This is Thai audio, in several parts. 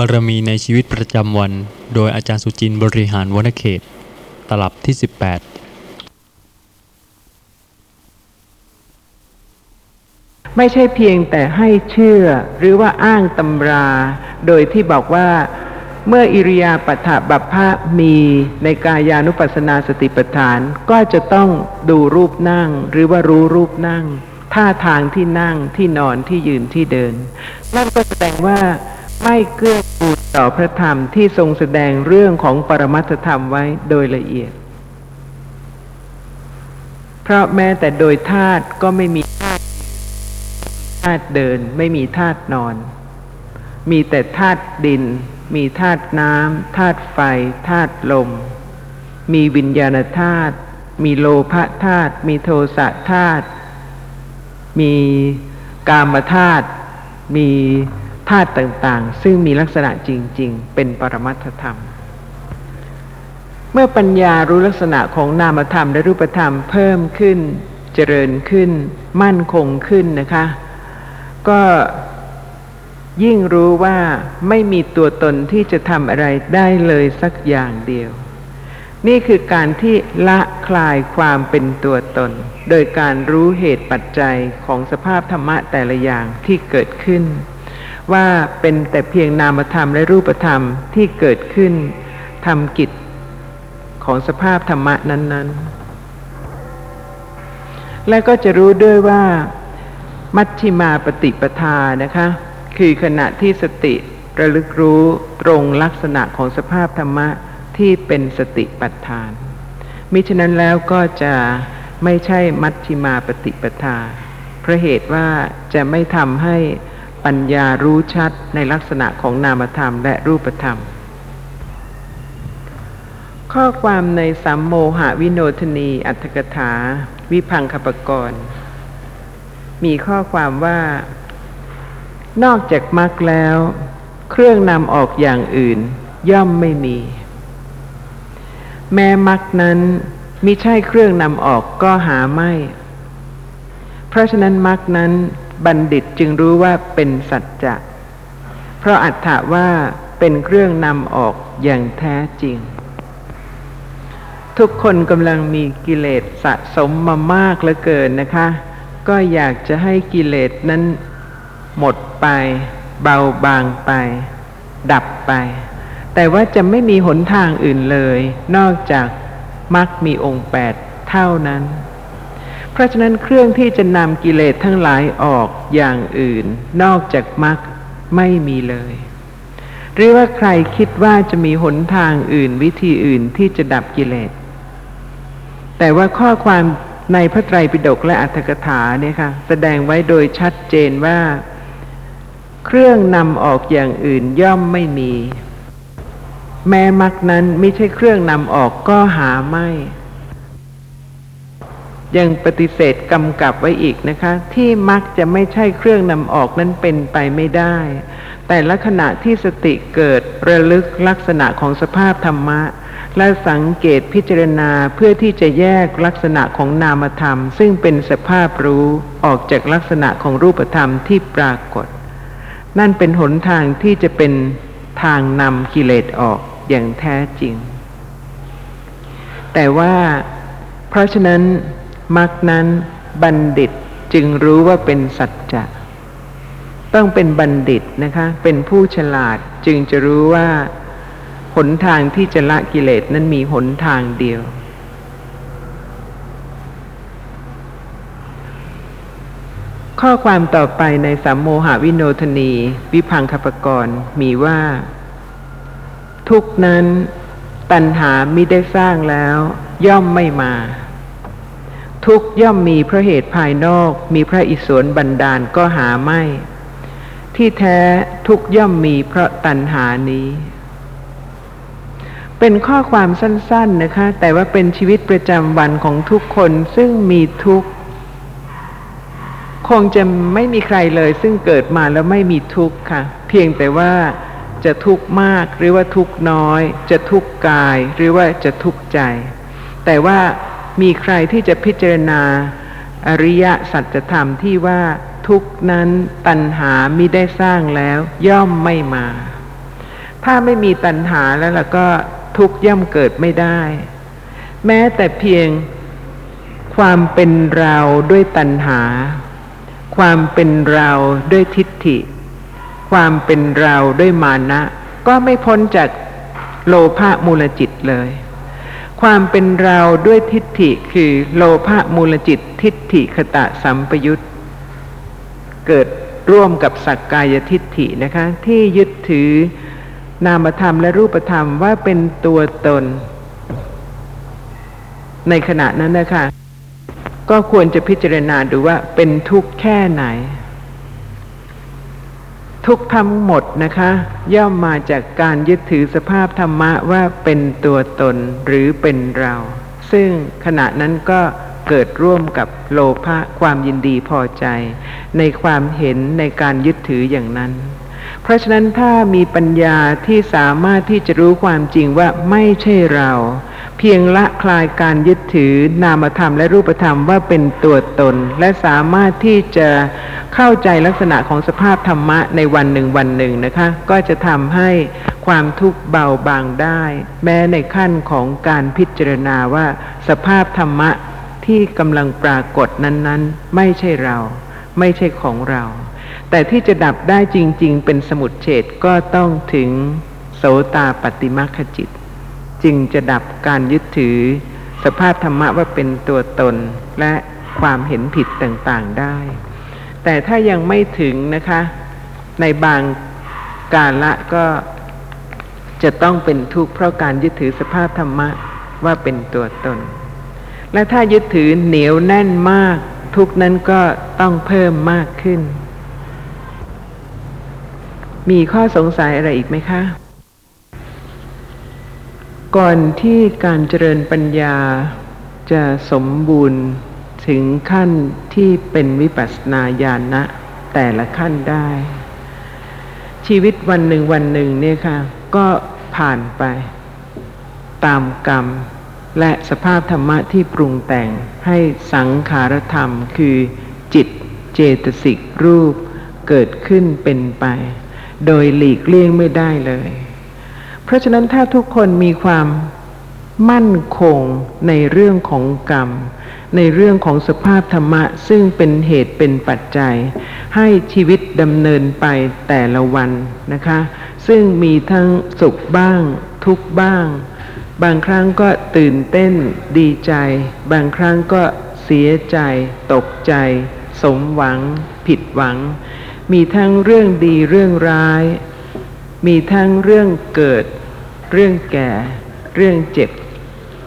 บารมีในชีวิตประจำวัน โดยอาจารย์สุจินต์บริหารวนเขต ตลับที่ 18 ไม่ใช่เพียงแต่ให้เชื่อหรือว่าอ้างตำรา โดยที่บอกว่าเมื่ออิริยาปถะบัพพะมีในกายานุปัสสนาสติปัฏฐาน ก็จะต้องดูรูปนั่ง หรือว่ารู้รูปนั่ง ท่าทางที่นั่งที่นอนที่ยืนที่เดินนั่นก็แสดงว่า ไม่เกื้อกูลต่อพระธรรมที่ทรงแสดงเรื่องของปรมัตธรรมไว้โดยละเอียด เพราะแม้แต่โดยธาตุก็ไม่มีธาตุธาตุเดินไม่มีธาตุนอน มีแต่ธาตุดิน มีธาตุน้ำธาตุไฟธาตุลม มีวิญญาณธาตุมีโลภะธาตุมีโทสะธาตุมีกามธาตุมี ธาตุต่างๆ ซึ่งมีลักษณะจริง ๆ เป็นปรมัตถธรรม เมื่อปัญญารู้ลักษณะของนามธรรมและรูปธรรมเพิ่มขึ้น เจริญขึ้น มั่นคงขึ้นนะคะ ก็ยิ่งรู้ว่าไม่มีตัวตนที่จะทำอะไรได้เลยสักอย่างเดียว นี่คือการที่ละคลายความเป็นตัวตน โดยการรู้เหตุปัจจัยของสภาพธรรมะแต่ละอย่างที่เกิดขึ้น ว่าเป็นแต่เพียงนามธรรมและรูปธรรมที่เกิดขึ้นทำกิจของสภาพธรรมะนั้น ๆ และก็จะรู้ด้วยว่า มัชชิมาปฏิปทานะคะ คือขณะที่สติระลึกรู้ตรงลักษณะของสภาพธรรมะที่เป็นสติปัฏฐาน มิฉะนั้นแล้วก็จะไม่ใช่มัชชิมาปฏิปทาเพราะเหตุว่าจะไม่ทำให้ ปัญญารู้ชัดในลักษณะของนามธรรมและรูปธรรม ข้อความในสัมโมหวิโนทนีอัตถกถา วิพังคปกรณ์มีข้อความว่า นอกจากมรรคแล้ว เครื่องนำออกอย่างอื่น ย่อมไม่มี แม้มรรคนั้นมิใช่เครื่องนำออกก็หาไม่ เพราะฉะนั้นมรรคนั้น บัณฑิตจึงรู้ว่าเป็นสัจจะ เพราะอัตถะว่าเป็นเครื่องนำออกอย่างแท้จริง ทุกคนกำลังมีกิเลสสะสมมามากเหลือเกินนะคะ ก็อยากจะให้กิเลสนั้นหมดไป เบาบางไป ดับไป แต่ว่าจะไม่มีหนทางอื่นเลย นอกจากมรรคมีองค์แปดเท่านั้น เพราะฉะนั้นเครื่องที่จะนำกิเลสทั้งหลายออกอย่างอื่น นอกจากมรรคไม่มีเลย หรือว่าใครคิดว่าจะมีหนทางอื่นวิธีอื่นที่จะดับกิเลส แต่ว่าข้อความในพระไตรปิฎกและอัตถกถาเนี่ยค่ะแสดงไว้โดยชัดเจนว่า เครื่องนำออกอย่างอื่นย่อมไม่มี แม้มรรคนั้นไม่ใช่เครื่องนำออกก็หาไม่ ยังปฏิเสธกำกับไว้อีกนะคะ ที่มักจะไม่ใช่เครื่องนำออกนั้นเป็นไปไม่ได้ แต่ละขณะที่สติเกิดระลึกลักษณะของสภาพธรรมะ และสังเกตพิจารณาเพื่อที่จะแยกลักษณะของนามธรรม ซึ่งเป็นสภาพรู้ออกจากลักษณะของรูปธรรมที่ปรากฏ นั่นเป็นหนทางที่จะเป็นทางนำกิเลสออกอย่างแท้จริง แต่ว่า เพราะฉะนั้น มรรคนั้นบัณฑิตจึงรู้ว่าเป็นสัจจะต้องเป็นบัณฑิตนะคะ เป็นผู้ฉลาดจึงจะรู้ว่า หนทางที่จะละกิเลสนั้นมีหนทางเดียว ข้อความต่อไปในสัมโมหวิโนทนี วิพังคปกรณ์มีว่า ทุกนั้นตัณหามิได้สร้างแล้ว ย่อมไม่มา ทุกย่อมมีเพราะเหตุภายนอก มีพระอิศวรบันดาลก็หาไม่ ที่แท้ทุกย่อมมีเพราะตัณหานี้ เป็นข้อความสั้น ๆนะคะ แต่ว่าเป็นชีวิตประจำวันของทุกคนซึ่งมีทุกข์ คงจะไม่มีใครเลย ซึ่งเกิดมาแล้วไม่มีทุกข์ค่ะ เพียงแต่ว่าจะทุกข์มากหรือว่าทุกข์น้อย จะทุกข์กายหรือว่าจะทุกข์ใจ แต่ว่า มีใครที่จะพิจารณาอริยสัจธรรมที่ว่าทุกนั้นตัณหามิได้สร้างแล้วย่อมไม่มา ถ้าไม่มีตัณหาแล้วล่ะก็ทุกย่อมเกิดไม่ได้ แม้แต่เพียงความเป็นเราด้วยตัณหา ความเป็นเราด้วยทิฏฐิ ความเป็นเราด้วยมานะ ก็ไม่พ้นจากโลภะมูลจิตเลย ความเป็นเราด้วยทิฏฐิคือโลภะมูลจิตทิฏฐิคตะสัมปยุตเกิดร่วมกับสักกายทิฏฐินะคะ ที่ยึดถือนามธรรมและรูปธรรมว่าเป็นตัวตน ในขณะนั้นนะคะ ก็ควรจะพิจารณาดูว่าเป็นทุกข์แค่ไหน ทุกทั้งหมดนะคะ ย่อมมาจากการยึดถือสภาพธรรมะว่าเป็นตัวตนหรือเป็นเรา ซึ่งขณะนั้นก็เกิดร่วมกับโลภะความยินดีพอใจ ในความเห็นในการยึดถืออย่างนั้น เพราะฉะนั้นถ้ามีปัญญาที่สามารถที่จะรู้ความจริงว่าไม่ใช่เรา เพียงละคลายการยึดถือนามธรรมและรูปธรรมว่าเป็นตัวตน และสามารถที่จะเข้าใจลักษณะของสภาพธรรมะในวันหนึ่งวันหนึ่งนะคะ ก็จะทำให้ความทุกข์เบาบางได้ แม้ในขั้นของการพิจารณาว่าสภาพธรรมะที่กำลังปรากฏนั้นๆ ไม่ใช่เรา ไม่ใช่ของเรา แต่ที่จะดับได้จริง ๆ เป็นสมุดเฉดก็ต้องถึงโสตาปฏิมาคจิต จึงจะดับการยึดถือ สภาพธรรมะว่าเป็นตัวตนและความเห็นผิดต่างๆได้ แต่ถ้ายังไม่ถึงนะคะ ในบางกาละก็จะต้องเป็นทุกข์เพราะการยึดถือสภาพธรรมะว่าเป็นตัวตน และถ้ายึดถือเหนียวแน่นมาก ทุกนั้นก็ต้องเพิ่มมากขึ้น มีข้อสงสัยอะไรอีกไหมคะ ก่อนที่การเจริญปัญญาจะสมบูรณ์ถึงขั้นที่เป็นวิปัสสนาญาณนะแต่ละขั้นได้ ชีวิตวันหนึ่งวันหนึ่งเนี่ยค่ะ ก็ผ่านไป ตามกรรม และสภาพธรรมะที่ปรุงแต่งให้สังขารธรรมคือจิตเจตสิกรูปเกิดขึ้นเป็นไป โดยหลีกเลี่ยงไม่ได้เลย เพราะฉะนั้นถ้าทุกคนมีความมั่นคงในเรื่องของกรรม ในเรื่องของสภาพธรรมะ ซึ่งเป็นเหตุเป็นปัจจัย ให้ชีวิตดำเนินไปแต่ละวันนะคะ ซึ่งมีทั้งสุขบ้าง ทุกบ้าง บางครั้งก็ตื่นเต้นดีใจ บางครั้งก็เสียใจ ตกใจ สมหวัง ผิดหวัง มีทั้งเรื่องดีเรื่องร้าย มีทั้งเรื่องเกิด เรื่องแก่ เรื่องเจ็บ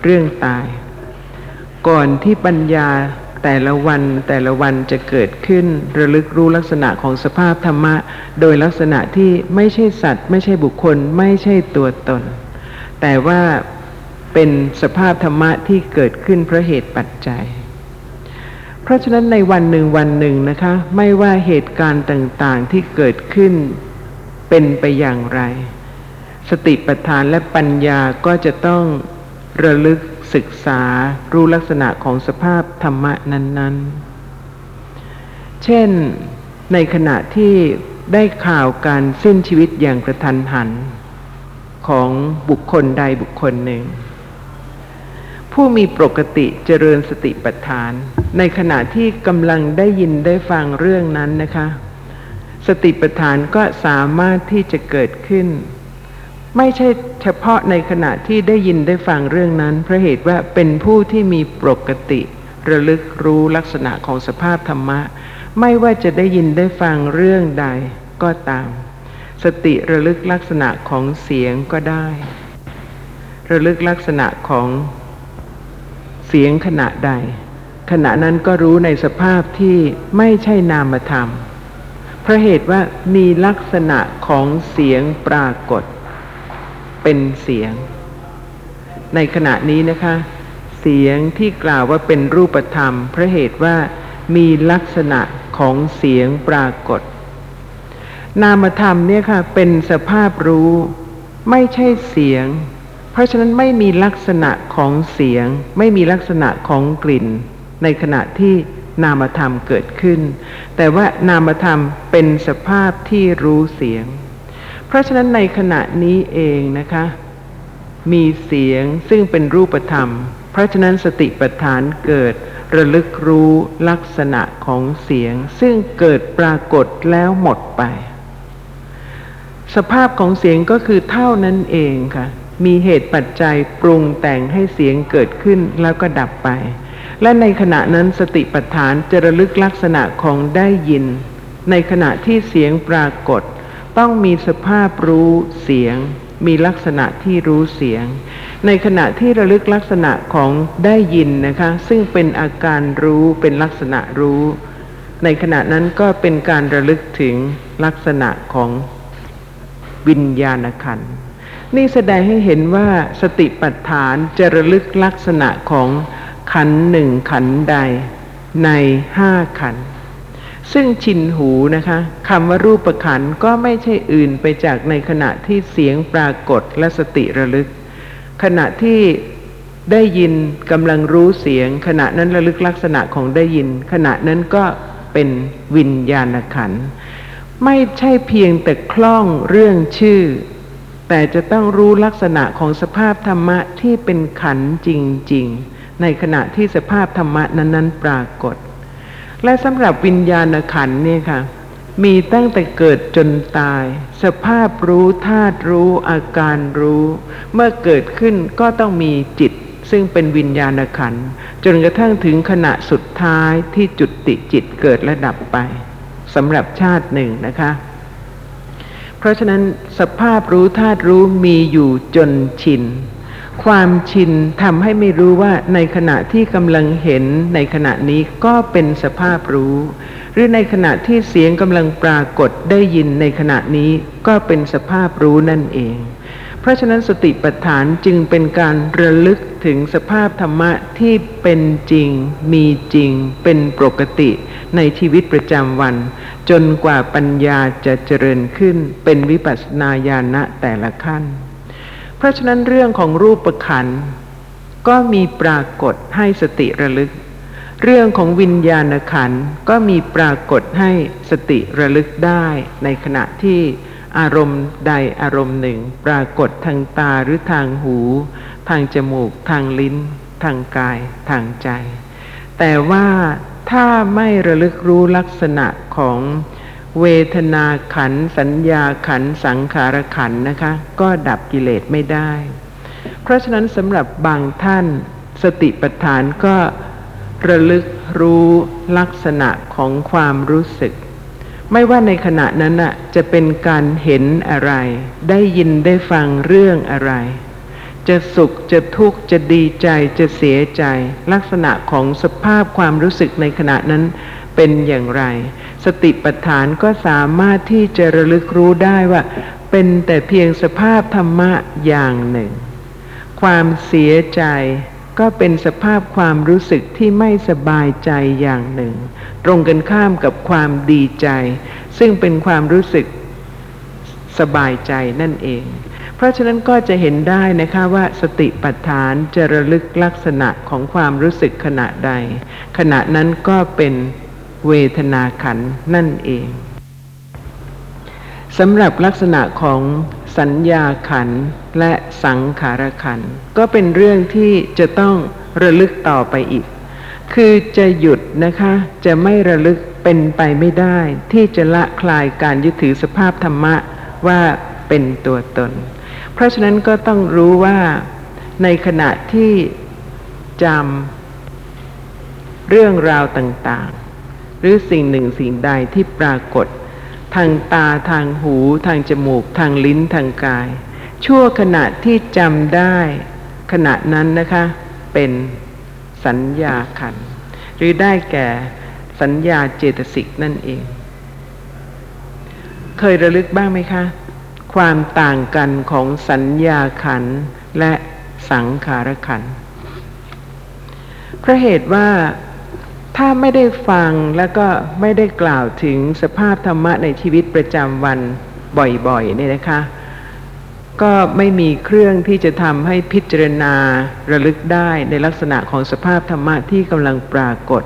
เรื่องตาย ก่อนที่ปัญญาแต่ละวันแต่ละวันจะเกิดขึ้น ระลึกรู้ลักษณะของสภาพธรรมะ โดยลักษณะที่ไม่ใช่สัตว์ ไม่ใช่บุคคล ไม่ใช่ตัวตน แต่ว่าเป็นสภาพธรรมะที่เกิดขึ้นเพราะเหตุปัจจัย เพราะฉะนั้นในวันหนึ่งวันหนึ่งนะคะ ไม่ว่าเหตุการณ์ต่างๆที่เกิดขึ้น เป็นไปอย่างไร สติปัฏฐานและปัญญาก็จะต้องระลึกศึกษารู้ลักษณะของสภาพธรรมะนั้น ๆ เช่นในขณะที่ได้ข่าวการสิ้นชีวิตอย่างกระทันหัน ของบุคคลใดบุคคลหนึ่ง ผู้มีปกติเจริญสติปัฏฐาน ในขณะที่กำลังได้ยินได้ฟังเรื่องนั้นนะคะ สติปัฏฐานก็สามารถที่จะเกิดขึ้น ไม่ใช่เฉพาะในขณะที่ได้ยินได้ฟังเรื่องนั้น เพราะเหตุว่าเป็นผู้ที่มีปกติ ระลึกรู้ลักษณะของสภาพธรรมะ ไม่ว่าจะได้ยินได้ฟังเรื่องใดก็ตาม สติระลึกลักษณะของเสียงก็ได้ ระลึกลักษณะของเสียงขณะใด ขณะนั้นก็รู้ในสภาพที่ไม่ใช่นามธรรมพ ราะเหตุว่ามีลักษณะของเสียงปรากฏ เป็นเสียง ในขณะนี้นะคะ เสียงที่กล่าวว่าเป็นรูปธรรม เพราะเหตุว่ามีลักษณะของเสียงปรากฏ นามธรรมเนี่ยค่ะเป็นสภาพรู้ ไม่ใช่เสียง เพราะฉะนั้นไม่มีลักษณะของเสียง ไม่มีลักษณะของกลิ่น ในขณะที่ นามธรรมเกิดขึ้น แต่ว่านามธรรมเป็นสภาพที่รู้เสียง เพราะฉะนั้นในขณะนี้เองนะคะ มีเสียงซึ่งเป็นรูปธรรม เพราะฉะนั้นสติปัฏฐานเกิดระลึกรู้ลักษณะของเสียง ซึ่งเกิดปรากฏแล้วหมดไป สภาพของเสียงก็คือเท่านั้นเองค่ะ มีเหตุปัจจัยปรุงแต่งให้เสียงเกิดขึ้นแล้วก็ดับไป และในขณะนั้นสติปัฏฐานจะระลึกลักษณะของได้ยิน ในขณะที่เสียงปรากฏ ต้องมีสภาพรู้เสียง มีลักษณะที่รู้เสียง ในขณะที่ระลึกลักษณะของได้ยินนะคะ ซึ่งเป็นอาการรู้เป็นลักษณะรู้ ในขณะนั้นก็เป็นการระลึกถึงลักษณะของวิญญาณขันธ์นี่แสดงให้เห็นว่าสติปัฏฐานจะระลึกลักษณะของ ขันหนึ่งขันใดในห้าขัน ซึ่งชินหูนะคะคำว่ารูปขันก็ไม่ใช่อื่นไปจากในขณะที่เสียงปรากฏและสติระลึก ขณะที่ได้ยินกำลังรู้เสียง ขณะนั้นระลึกลักษณะของได้ยิน ขณะนั้นก็เป็นวิญญาณขัน ไม่ใช่เพียงแต่คล่องเรื่องชื่อ แต่จะต้องรู้ลักษณะของสภาพธรรมะที่เป็นขันจริง ๆ ในขณะที่สภาพธรรมะนั้นๆ ปรากฏ และสำหรับวิญญาณขันเนี่ยค่ะ มีตั้งแต่เกิดจนตาย สภาพรู้ธาตุรู้อาการรู้ เมื่อเกิดขึ้นก็ต้องมีจิต ซึ่งเป็นวิญญาณขันจนกระทั่งถึงขณะสุดท้ายที่จุดติจิตเกิดและดับไปสำหรับชาติหนึ่งนะคะ เพราะฉะนั้นสภาพรู้ธาตุรู้มีอยู่จนชิน ความชินทำให้ไม่รู้ว่าในขณะที่กำลังเห็นในขณะนี้ก็เป็นสภาพรู้ หรือในขณะที่เสียงกำลังปรากฏได้ยินในขณะนี้ก็เป็นสภาพรู้นั่นเอง เพราะฉะนั้นสติปัฏฐานจึงเป็นการระลึกถึงสภาพธรรมะที่เป็นจริง มีจริง เป็นปกติในชีวิตประจำวัน จนกว่าปัญญาจะเจริญขึ้นเป็นวิปัสสนาญาณะแต่ละขั้น เพราะฉะนั้นเรื่องของรูปขันก็มีปรากฏให้สติระลึก เรื่องของวิญญาณขันก็มีปรากฏให้สติระลึกได้ในขณะที่อารมณ์ใดอารมณ์หนึ่ง ปรากฏทางตาหรือทางหู ทางจมูก ทางลิ้น ทางกาย ทางใจ แต่ว่าถ้าไม่ระลึกรู้ลักษณะของ เวทนาขันสัญญาขันสังขารขันนะคะ ก็ดับกิเลสไม่ได้ เพราะฉะนั้นสำหรับบางท่านสติปัฏฐานก็ระลึกรู้ลักษณะของความรู้สึก ไม่ว่าในขณะนั้นะจะเป็นการเห็นอะไร ได้ยินได้ฟังเรื่องอะไร จะสุขจะทุกข์จะดีใจจะเสียใจ ลักษณะของสภาพความรู้สึกในขณะนั้นเป็นอย่างไร สติปัฏฐานก็สามารถที่จะระลึกรู้ได้ว่า เป็นแต่เพียงสภาพธรรมะอย่างหนึ่ง ความเสียใจก็เป็นสภาพความรู้สึกที่ไม่สบายใจอย่างหนึ่ง ตรงกันข้ามกับความดีใจ ซึ่งเป็นความรู้สึกสบายใจนั่นเอง เพราะฉะนั้นก็จะเห็นได้นะคะว่าสติปัฏฐานจะระลึกลักษณะของความรู้สึกขณะใด ขณะนั้นก็เป็น เวทนาขันนั่นเองสำหรับลักษณะของสัญญาขันและสังขารขันก็เป็นเรื่องที่จะต้องระลึกต่อไปอีก คือจะหยุดนะคะ จะไม่ระลึกเป็นไปไม่ได้ ที่จะละคลายการยึดถือสภาพธรรมะว่าเป็นตัวตน เพราะฉะนั้นก็ต้องรู้ว่าในขณะที่จำเรื่องราวต่าง หรือสิ่งหนึ่งสิ่งใดที่ปรากฏ ทางตาทางหู ทางจมูก ทางลิ้นทางกาย ชั่วขณะที่จำได้ ขณะนั้นนะคะ เป็นสัญญาขัน หรือได้แก่สัญญาเจตสิกนั่นเอง เคยระลึกบ้างไหมคะ ความต่างกันของสัญญาขันและสังขารขันเพราะเหตุว่า ถ้าไม่ได้ฟังแล้วก็ไม่ได้กล่าวถึงสภาพธรรมะในชีวิตประจำวันบ่อยๆเนี่ยนะคะ ก็ไม่มีเครื่องที่จะทำให้พิจารณาระลึกได้ในลักษณะของสภาพธรรมะที่กำลังปรากฏ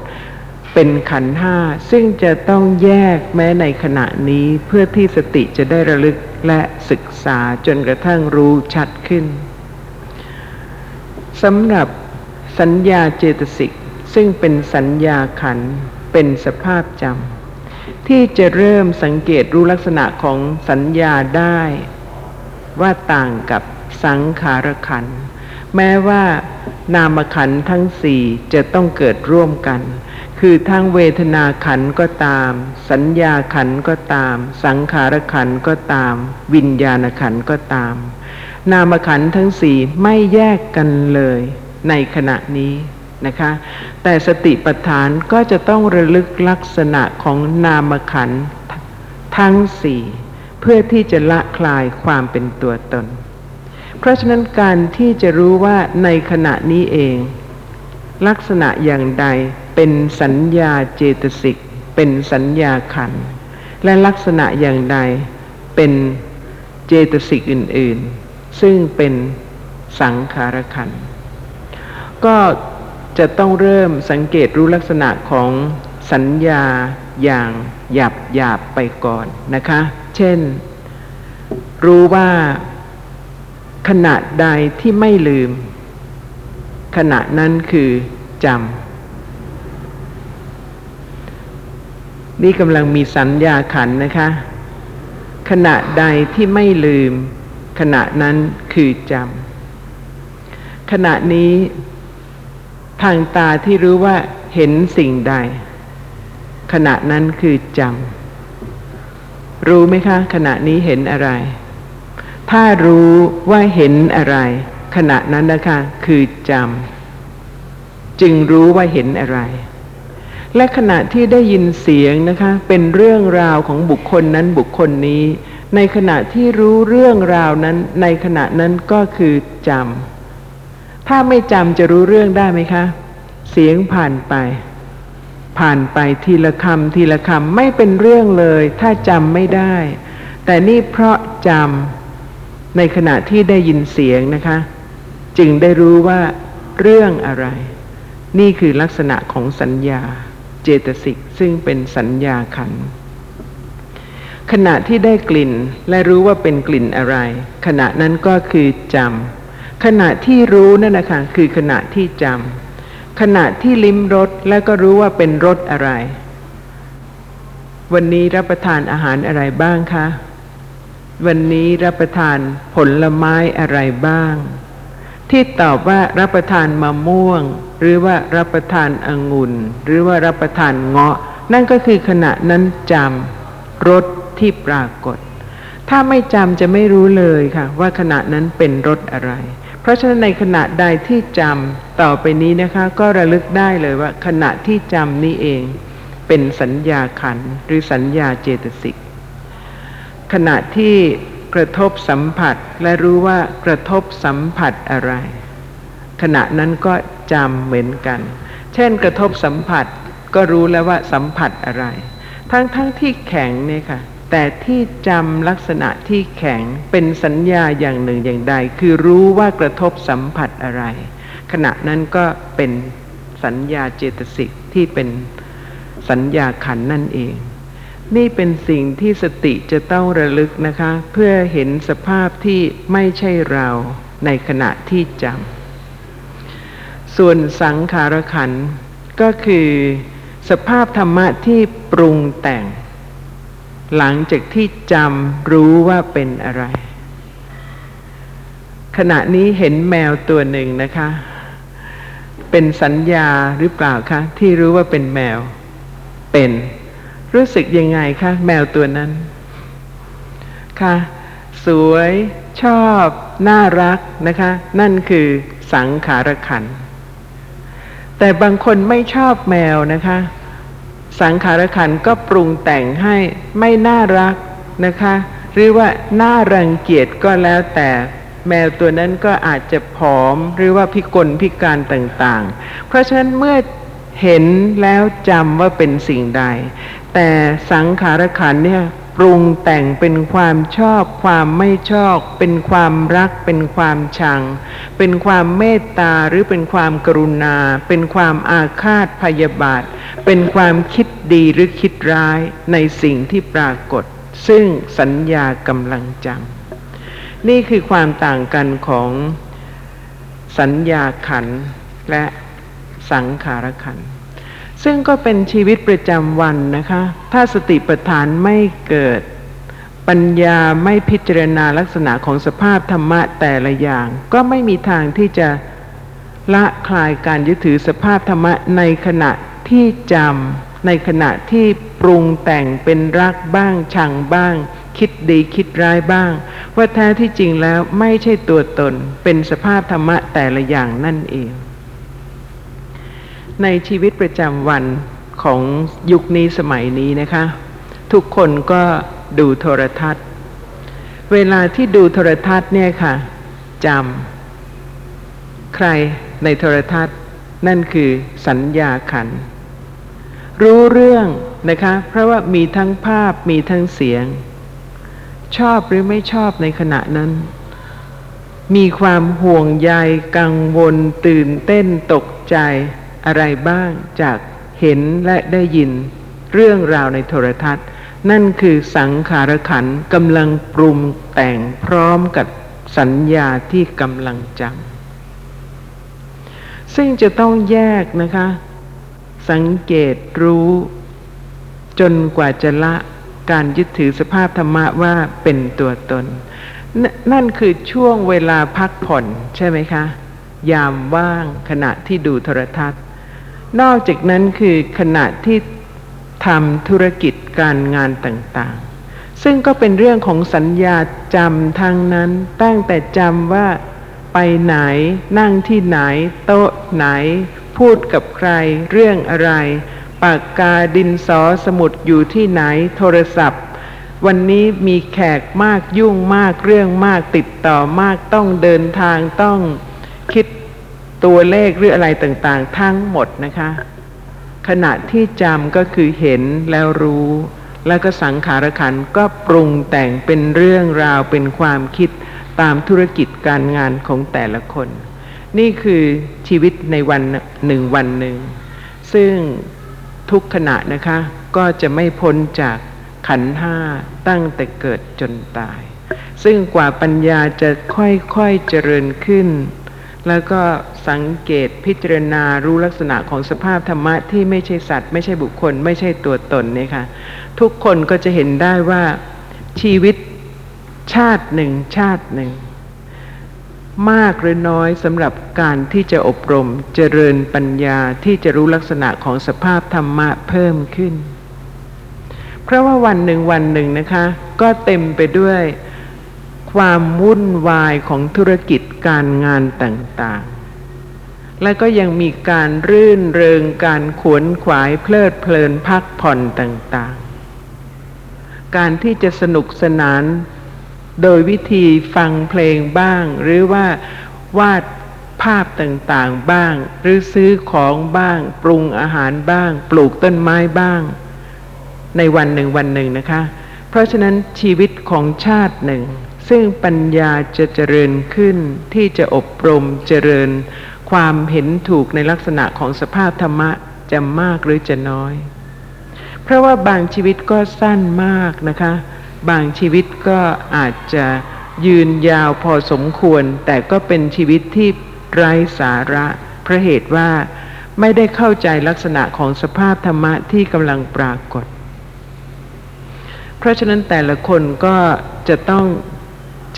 เป็นขันธ์ห้าซึ่งจะต้องแยกแม้ในขณะนี้เพื่อที่สติจะได้ระลึกและศึกษาจนกระทั่งรู้ชัดขึ้นสำหรับสัญญาเจตสิก ซึ่งเป็นสัญญาขันเป็นสภาพจำที่จะเริ่มสังเกตรู้ลักษณะของสัญญาได้ ว่าต่างกับสังขารขันแม้ว่านามขันทั้งสี่จะต้องเกิดร่วมกัน คือทั้งเวทนาขันก็ตาม สัญญาขันก็ตาม สังขารขันก็ตาม วิญญาณขันก็ตาม นามขันทั้งสี่ไม่แยกกันเลยในขณะนี้ นะคะ แต่สติปัฏฐานก็จะต้องระลึกลักษณะของนามขันทั้งสี่เพื่อที่จะละคลายความเป็นตัวตน เพราะฉะนั้นการที่จะรู้ว่าในขณะนี้เอง ลักษณะอย่างใดเป็นสัญญาเจตสิก เป็นสัญญาขัน และลักษณะอย่างใดเป็นเจตสิกอื่น ๆ ซึ่งเป็นสังขารขันก็ จะต้องเริ่มสังเกตรู้ลักษณะของสัญญาอย่างหยาบหยาบไปก่อนนะคะ เช่น รู้ว่า ขณะใดที่ไม่ลืม ขณะนั้นคือจำนี่กำลังมีสัญญาขันนะคะ ขณะใดที่ไม่ลืม ขณะนั้นคือจำขณะนี้ ทางตาที่รู้ว่าเห็นสิ่งใด ขณะนั้นคือจำรู้ไหมคะ ขณะนี้เห็นอะไร ถ้ารู้ว่าเห็นอะไร ขณะนั้นนะคะคือจำจึงรู้ว่าเห็นอะไร และขณะที่ได้ยินเสียงนะคะ เป็นเรื่องราวของบุคคลนั้นบุคคลนี้ ในขณะที่รู้เรื่องราวนั้น ในขณะนั้นก็คือจำ ถ้าไม่จำจะรู้เรื่องได้ไหมคะ เสียงผ่านไป ผ่านไปทีละคำทีละคำไม่เป็นเรื่องเลย ถ้าจำไม่ได้ แต่นี่เพราะจำในขณะที่ได้ยินเสียงนะคะ จึงได้รู้ว่าเรื่องอะไร นี่คือลักษณะของสัญญาเจตสิกซึ่งเป็นสัญญาขันขณะที่ได้กลิ่นและรู้ว่าเป็นกลิ่นอะไร ขณะนั้นก็คือจำ ขณะที่รู้นั่นนะคะคือขณะที่จำขณะที่ลิ้มรสแล้วก็รู้ว่าเป็นรสอะไร วันนี้รับประทานอาหารอะไรบ้างคะ วันนี้รับประทานผลไม้อะไรบ้าง ที่ตอบว่ารับประทานมะม่วง หรือว่ารับประทานองุ่น หรือว่ารับประทานเงาะ นั่นก็คือขณะนั้นจำรสที่ปรากฏถ้าไม่จำจะไม่รู้เลยค่ะ ว่าขณะนั้นเป็นรสอะไร เพราะฉะนั้นในขณะใดที่จำต่อไปนี้นะคะ ก็ระลึกได้เลยว่า ขณะที่จำนี้เองเป็นสัญญาขันหรือสัญญาเจตสิกขณะที่กระทบสัมผัสและรู้ว่ากระทบสัมผัสอะไร ขณะนั้นก็จำเหมือนกัน เช่นกระทบสัมผัสก็รู้แล้วว่าสัมผัสอะไร ทั้งทั้งที่แข็งเนี่ยค่ะ แต่ที่จำลักษณะที่แข็งเป็นสัญญาอย่างหนึ่งอย่างใด คือรู้ว่ากระทบสัมผัสอะไร ขณะนั้นก็เป็นสัญญาเจตสิกที่เป็นสัญญาขันนั่นเอง นี่เป็นสิ่งที่สติจะต้องระลึกนะคะ เพื่อเห็นสภาพที่ไม่ใช่เราในขณะที่จำส่วนสังขารขันก็คือสภาพธรรมะที่ปรุงแต่ง หลังจากที่จำรู้ว่าเป็นอะไร ขณะนี้เห็นแมวตัวหนึ่งนะคะ เป็นสัญญาหรือเปล่าคะ ที่รู้ว่าเป็นแมว เป็น รู้สึกยังไงคะ แมวตัวนั้นค่ะสวยชอบ น่ารักนะคะ นั่นคือสังขารขัน แต่บางคนไม่ชอบแมวนะคะ สังขารขันก็ปรุงแต่งให้ไม่น่ารักนะคะ หรือว่าน่ารังเกียจก็แล้วแต่แมวตัวนั้นก็อาจจะผอมหรือว่าพิกลพิการต่างๆ เพราะฉะนั้นเมื่อเห็นแล้วจำว่าเป็นสิ่งใด แต่สังขารขันเนี่ย ปรุงแต่งเป็นความชอบความไม่ชอบ เป็นความรัก เป็นความชัง เป็นความเมตตาหรือเป็นความกรุณา เป็นความอาฆาตพยาบาท เป็นความคิดดีหรือคิดร้ายในสิ่งที่ปรากฏ ซึ่งสัญญากำลังจำนี่คือความต่างกันของสัญญาขันและสังขารขันธ์ ซึ่งก็เป็นชีวิตประจำวันนะคะ ถ้าสติปัฏฐานไม่เกิด ปัญญาไม่พิจารณาลักษณะของสภาพธรรมะแต่ละอย่าง ก็ไม่มีทางที่จะละคลายการยึดถือสภาพธรรมะในขณะที่จำในขณะที่ปรุงแต่งเป็นรักบ้าง ชังบ้าง คิดดีคิดร้ายบ้าง ว่าแท้ที่จริงแล้วไม่ใช่ตัวตนเป็นสภาพธรรมะแต่ละอย่างนั่นเอง ในชีวิตประจำวันของยุคนี้สมัยนี้นะคะ ทุกคนก็ดูโทรทัศน์ เวลาที่ดูโทรทัศน์เนี่ยค่ะจำใครในโทรทัศน์นั่นคือสัญญาขัน รู้เรื่องนะคะ เพราะว่ามีทั้งภาพมีทั้งเสียง ชอบหรือไม่ชอบในขณะนั้น มีความห่วงใยกังวลตื่นเต้นตกใจ อะไรบ้างจากเห็นและได้ยินเรื่องราวในโทรทัศน์ นั่นคือสังขารขันกำลังปรุงแต่งพร้อมกับสัญญาที่กำลังจำซึ่งจะต้องแยกนะคะ สังเกตรู้ จนกว่าจะละการยึดถือสภาพธรรมะว่าเป็นตัวตนนนั่นคือช่วงเวลาพักผ่อนใช่ไหมคะ ยามว่างขณะที่ดูโทรทัศน์ นอกจากนั้นคือขณะที่ทำธุรกิจการงานต่างๆ ซึ่งก็เป็นเรื่องของสัญญาจำทางนั้น ตั้งแต่จำว่าไปไหน นั่งที่ไหน โต๊ะไหน พูดกับใคร เรื่องอะไร ปากกาดินสอสมุดอยู่ที่ไหน โทรศัพท์ วันนี้มีแขกมากยุ่งมากเรื่องมากติดต่อมากต้องเดินทางต้องคิด ตัวเลขหรืออะไรต่างๆ ทั้งหมดนะคะ ขณะที่จำก็คือเห็นแล้วรู้ แล้วก็สังขารขันก็ปรุงแต่งเป็นเรื่องราวเป็นความคิดตามธุรกิจการงานของแต่ละคน นี่คือชีวิตในวันหนึ่งวันหนึ่ง ซึ่งทุกขณะนะคะ ก็จะไม่พ้นจากขันห้าตั้งแต่เกิดจนตาย ซึ่งกว่าปัญญาจะค่อยๆเจริญขึ้น แล้วก็สังเกตพิจารณารู้ลักษณะของสภาพธรรมะที่ไม่ใช่สัตว์ ไม่ใช่บุคคล ไม่ใช่ตัวตนเนี่ยค่ะทุกคนก็จะเห็นได้ว่าชีวิตชาติหนึ่งชาติหนึ่ง มากหรือน้อยสำหรับการที่จะอบรมเจริญปัญญาที่จะรู้ลักษณะของสภาพธรรมะเพิ่มขึ้น เพราะว่าวันหนึ่งวันหนึ่งนะคะ ก็เต็มไปด้วย ความวุ่นวายของธุรกิจการงานต่างๆ และก็ยังมีการรื่นเริงการขวนขวายเพลิดเพลินพักผ่อนต่างๆ การที่จะสนุกสนาน โดยวิธีฟังเพลงบ้าง หรือว่าวาดภาพต่างๆบ้าง หรือซื้อของบ้าง ปรุงอาหารบ้าง ปลูกต้นไม้บ้าง ในวันหนึ่งวันหนึ่งนะคะ เพราะฉะนั้นชีวิตของชาติหนึ่ง ซึ่งปัญญาจะเจริญขึ้นที่จะอบรมเจริญ ความเห็นถูกในลักษณะของสภาพธรรมะจะมากหรือจะน้อย เพราะว่าบางชีวิตก็สั้นมากนะคะ บางชีวิตก็อาจจะยืนยาวพอสมควร แต่ก็เป็นชีวิตที่ไร้สาระเพราะเหตุว่าไม่ได้เข้าใจลักษณะของสภาพธรรมะที่กำลังปรากฏ เพราะฉะนั้นแต่ละคนก็จะต้อง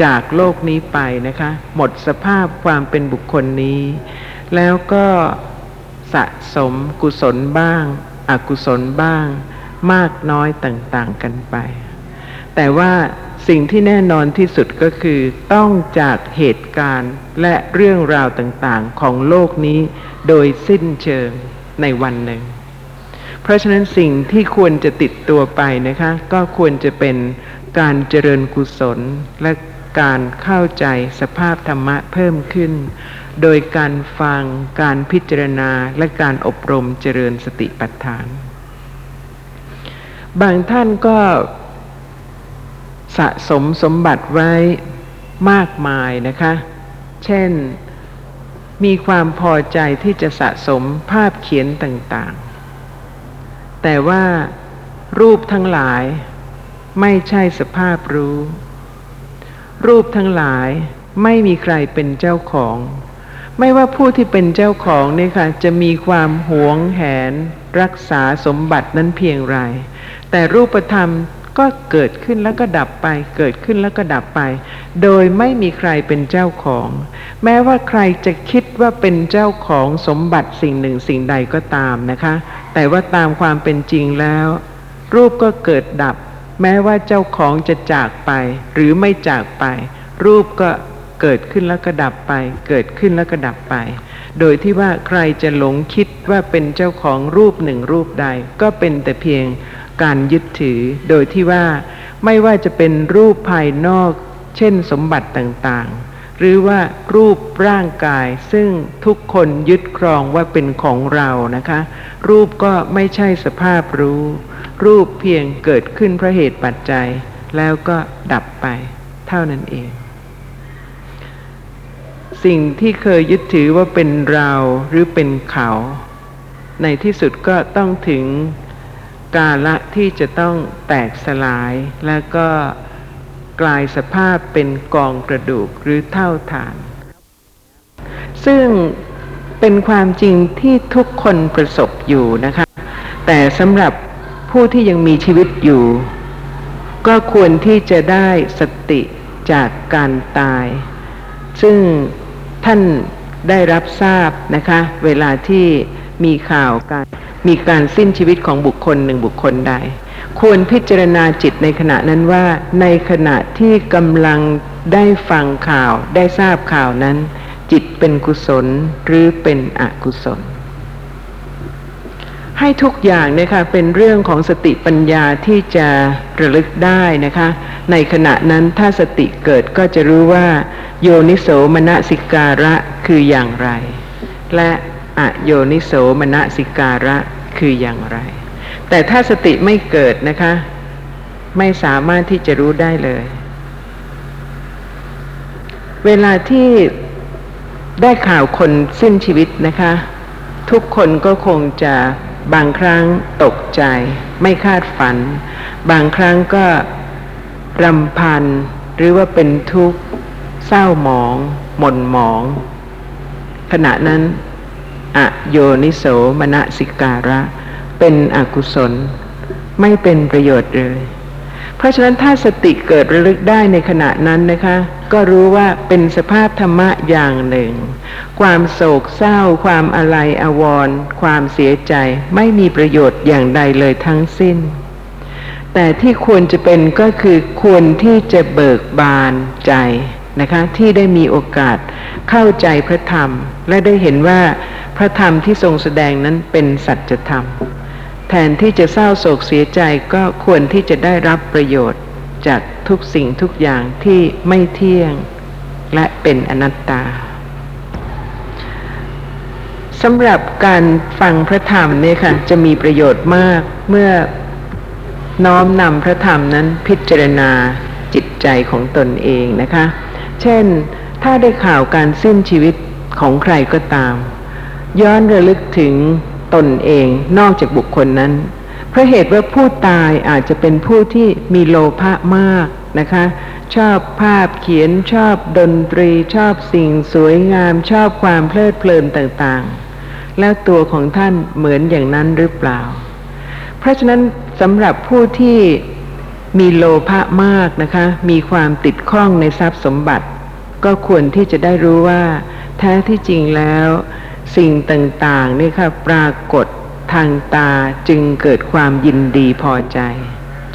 จากโลกนี้ไปนะคะ หมดสภาพความเป็นบุคคลนี้ แล้วก็สะสมกุศลบ้าง อกุศลบ้าง มากน้อยต่างๆกันไป แต่ว่าสิ่งที่แน่นอนที่สุดก็คือต้องจากเหตุการณ์และเรื่องราวต่างๆของโลกนี้ โดยสิ้นเชิงในวันหนึ่ง เพราะฉะนั้นสิ่งที่ควรจะติดตัวไปนะคะ ก็ควรจะเป็นการเจริญกุศลและ การเข้าใจสภาพธรรมะเพิ่มขึ้น โดยการฟังการพิจารณาและการอบรมเจริญสติปัฏฐาน บางท่านก็สะสมสมบัติไว้มากมายนะคะ เช่นมีความพอใจที่จะสะสมภาพเขียนต่างๆ แต่ว่ารูปทั้งหลายไม่ใช่สภาพรู้ รูปทั้งหลายไม่มีใครเป็นเจ้าของ ไม่ว่าผู้ที่เป็นเจ้าของเนี่ยค่ะจะมีความหวงแหน รักษาสมบัตินั้นเพียงไร แต่รูปธรรมก็เกิดขึ้นแล้วก็ดับไป เกิดขึ้นแล้วก็ดับไป โดยไม่มีใครเป็นเจ้าของ แม้ว่าใครจะคิดว่าเป็นเจ้าของสมบัติสิ่งหนึ่งสิ่งใดก็ตามนะคะ แต่ว่าตามความเป็นจริงแล้ว รูปก็เกิดดับ แม้ว่าเจ้าของจะจากไปหรือไม่จากไป รูปก็เกิดขึ้นแล้วก็ดับไป เกิดขึ้นแล้วก็ดับไป โดยที่ว่าใครจะหลงคิดว่าเป็นเจ้าของรูปหนึ่งรูปใด ก็เป็นแต่เพียงการยึดถือ โดยที่ว่าไม่ว่าจะเป็นรูปภายนอก เช่นสมบัติต่างๆ หรือว่ารูปร่างกายซึ่งทุกคนยึดครองว่าเป็นของเรานะคะ รูปก็ไม่ใช่สภาพรู้ รูปเพียงเกิดขึ้นเพราะเหตุปัจจัย แล้วก็ดับไปเท่านั้นเอง สิ่งที่เคยยึดถือว่าเป็นเราหรือเป็นเขา ในที่สุดก็ต้องถึงกาละที่จะต้องแตกสลาย แล้วก็กลายสภาพเป็นกองกระดูกหรือเท่าฐาน ซึ่งเป็นความจริงที่ทุกคนประสบอยู่นะคะ แต่สำหรับ ผู้ที่ยังมีชีวิตอยู่ ก็ควรที่จะได้สติจากการตาย ซึ่งท่านได้รับทราบนะคะ เวลาที่มีข่าวการมีการสิ้นชีวิตของบุคคลหนึ่งบุคคลใด ควรพิจารณาจิตในขณะนั้นว่า ในขณะที่กำลังได้ฟังข่าวได้ทราบข่าวนั้น จิตเป็นกุศลหรือเป็นอกุศล ให้ทุกอย่างเนี่ยค่ะเป็นเรื่องของสติปัญญาที่จะระลึกได้นะคะ ในขณะนั้นถ้าสติเกิดก็จะรู้ว่า โยนิโสมนสิการะคืออย่างไร และอโยนิโสมนสิการะคืออย่างไร แต่ถ้าสติไม่เกิดนะคะ ไม่สามารถที่จะรู้ได้เลย เวลาที่ได้ข่าวคนสิ้นชีวิตนะคะ ทุกคนก็คงจะ บางครั้งตกใจ ไม่คาดฝัน บางครั้งก็รำพัน หรือว่าเป็นทุกข์ เศร้าหมอง หม่นหมอง ขณะนั้นอโยนิโสมนสิการะ เป็นอกุศล ไม่เป็นประโยชน์เลย เพราะฉะนั้นถ้าสติเกิดระลึกได้ในขณะนั้นนะคะ ก็รู้ว่าเป็นสภาพธรรมะอย่างหนึ่ง ความโศกเศร้า ความอะไรอวร ความเสียใจไม่มีประโยชน์อย่างใดเลยทั้งสิ้น แต่ที่ควรจะเป็นก็คือควรที่จะเบิกบานใจนะคะที่ได้มีโอกาสเข้าใจพระธรรม และได้เห็นว่าพระธรรมที่ทรงแสดงนั้นเป็นสัจธรรม แทนที่จะเศร้าโศกเสียใจก็ควรที่จะได้รับประโยชน์ จากทุกสิ่งทุกอย่างที่ไม่เที่ยงและเป็นอนัตตาสำหรับการฟังพระธรรมเนี่ยค่ะจะมีประโยชน์มากเมื่อน้อมนำพระธรรมนั้นพิจารณาจิตใจของตนเองนะคะ เช่นถ้าได้ข่าวการสิ้นชีวิตของใครก็ตาม ย้อนระลึกถึงตนเองนอกจากบุคคลนั้น พราะเหตุว่าผู้ตายอาจจะเป็นผู้ที่มีโลภะมากนะคะ ชอบภาพเขียนชอบดนตรีชอบสิ่งสวยงามชอบความเพลิดเพลินต่างๆ แล้วตัวของท่านเหมือนอย่างนั้นหรือเปล่า เพราะฉะนั้นสำหรับผู้ที่มีโลภะมากนะคะ มีความติดข้องในทรัพย์สมบัติ ก็ควรที่จะได้รู้ว่า แท้ที่จริงแล้ว สิ่งต่างๆนี่ค่ะปรากฏ ทางตาจึงเกิดความยินดีพอใจ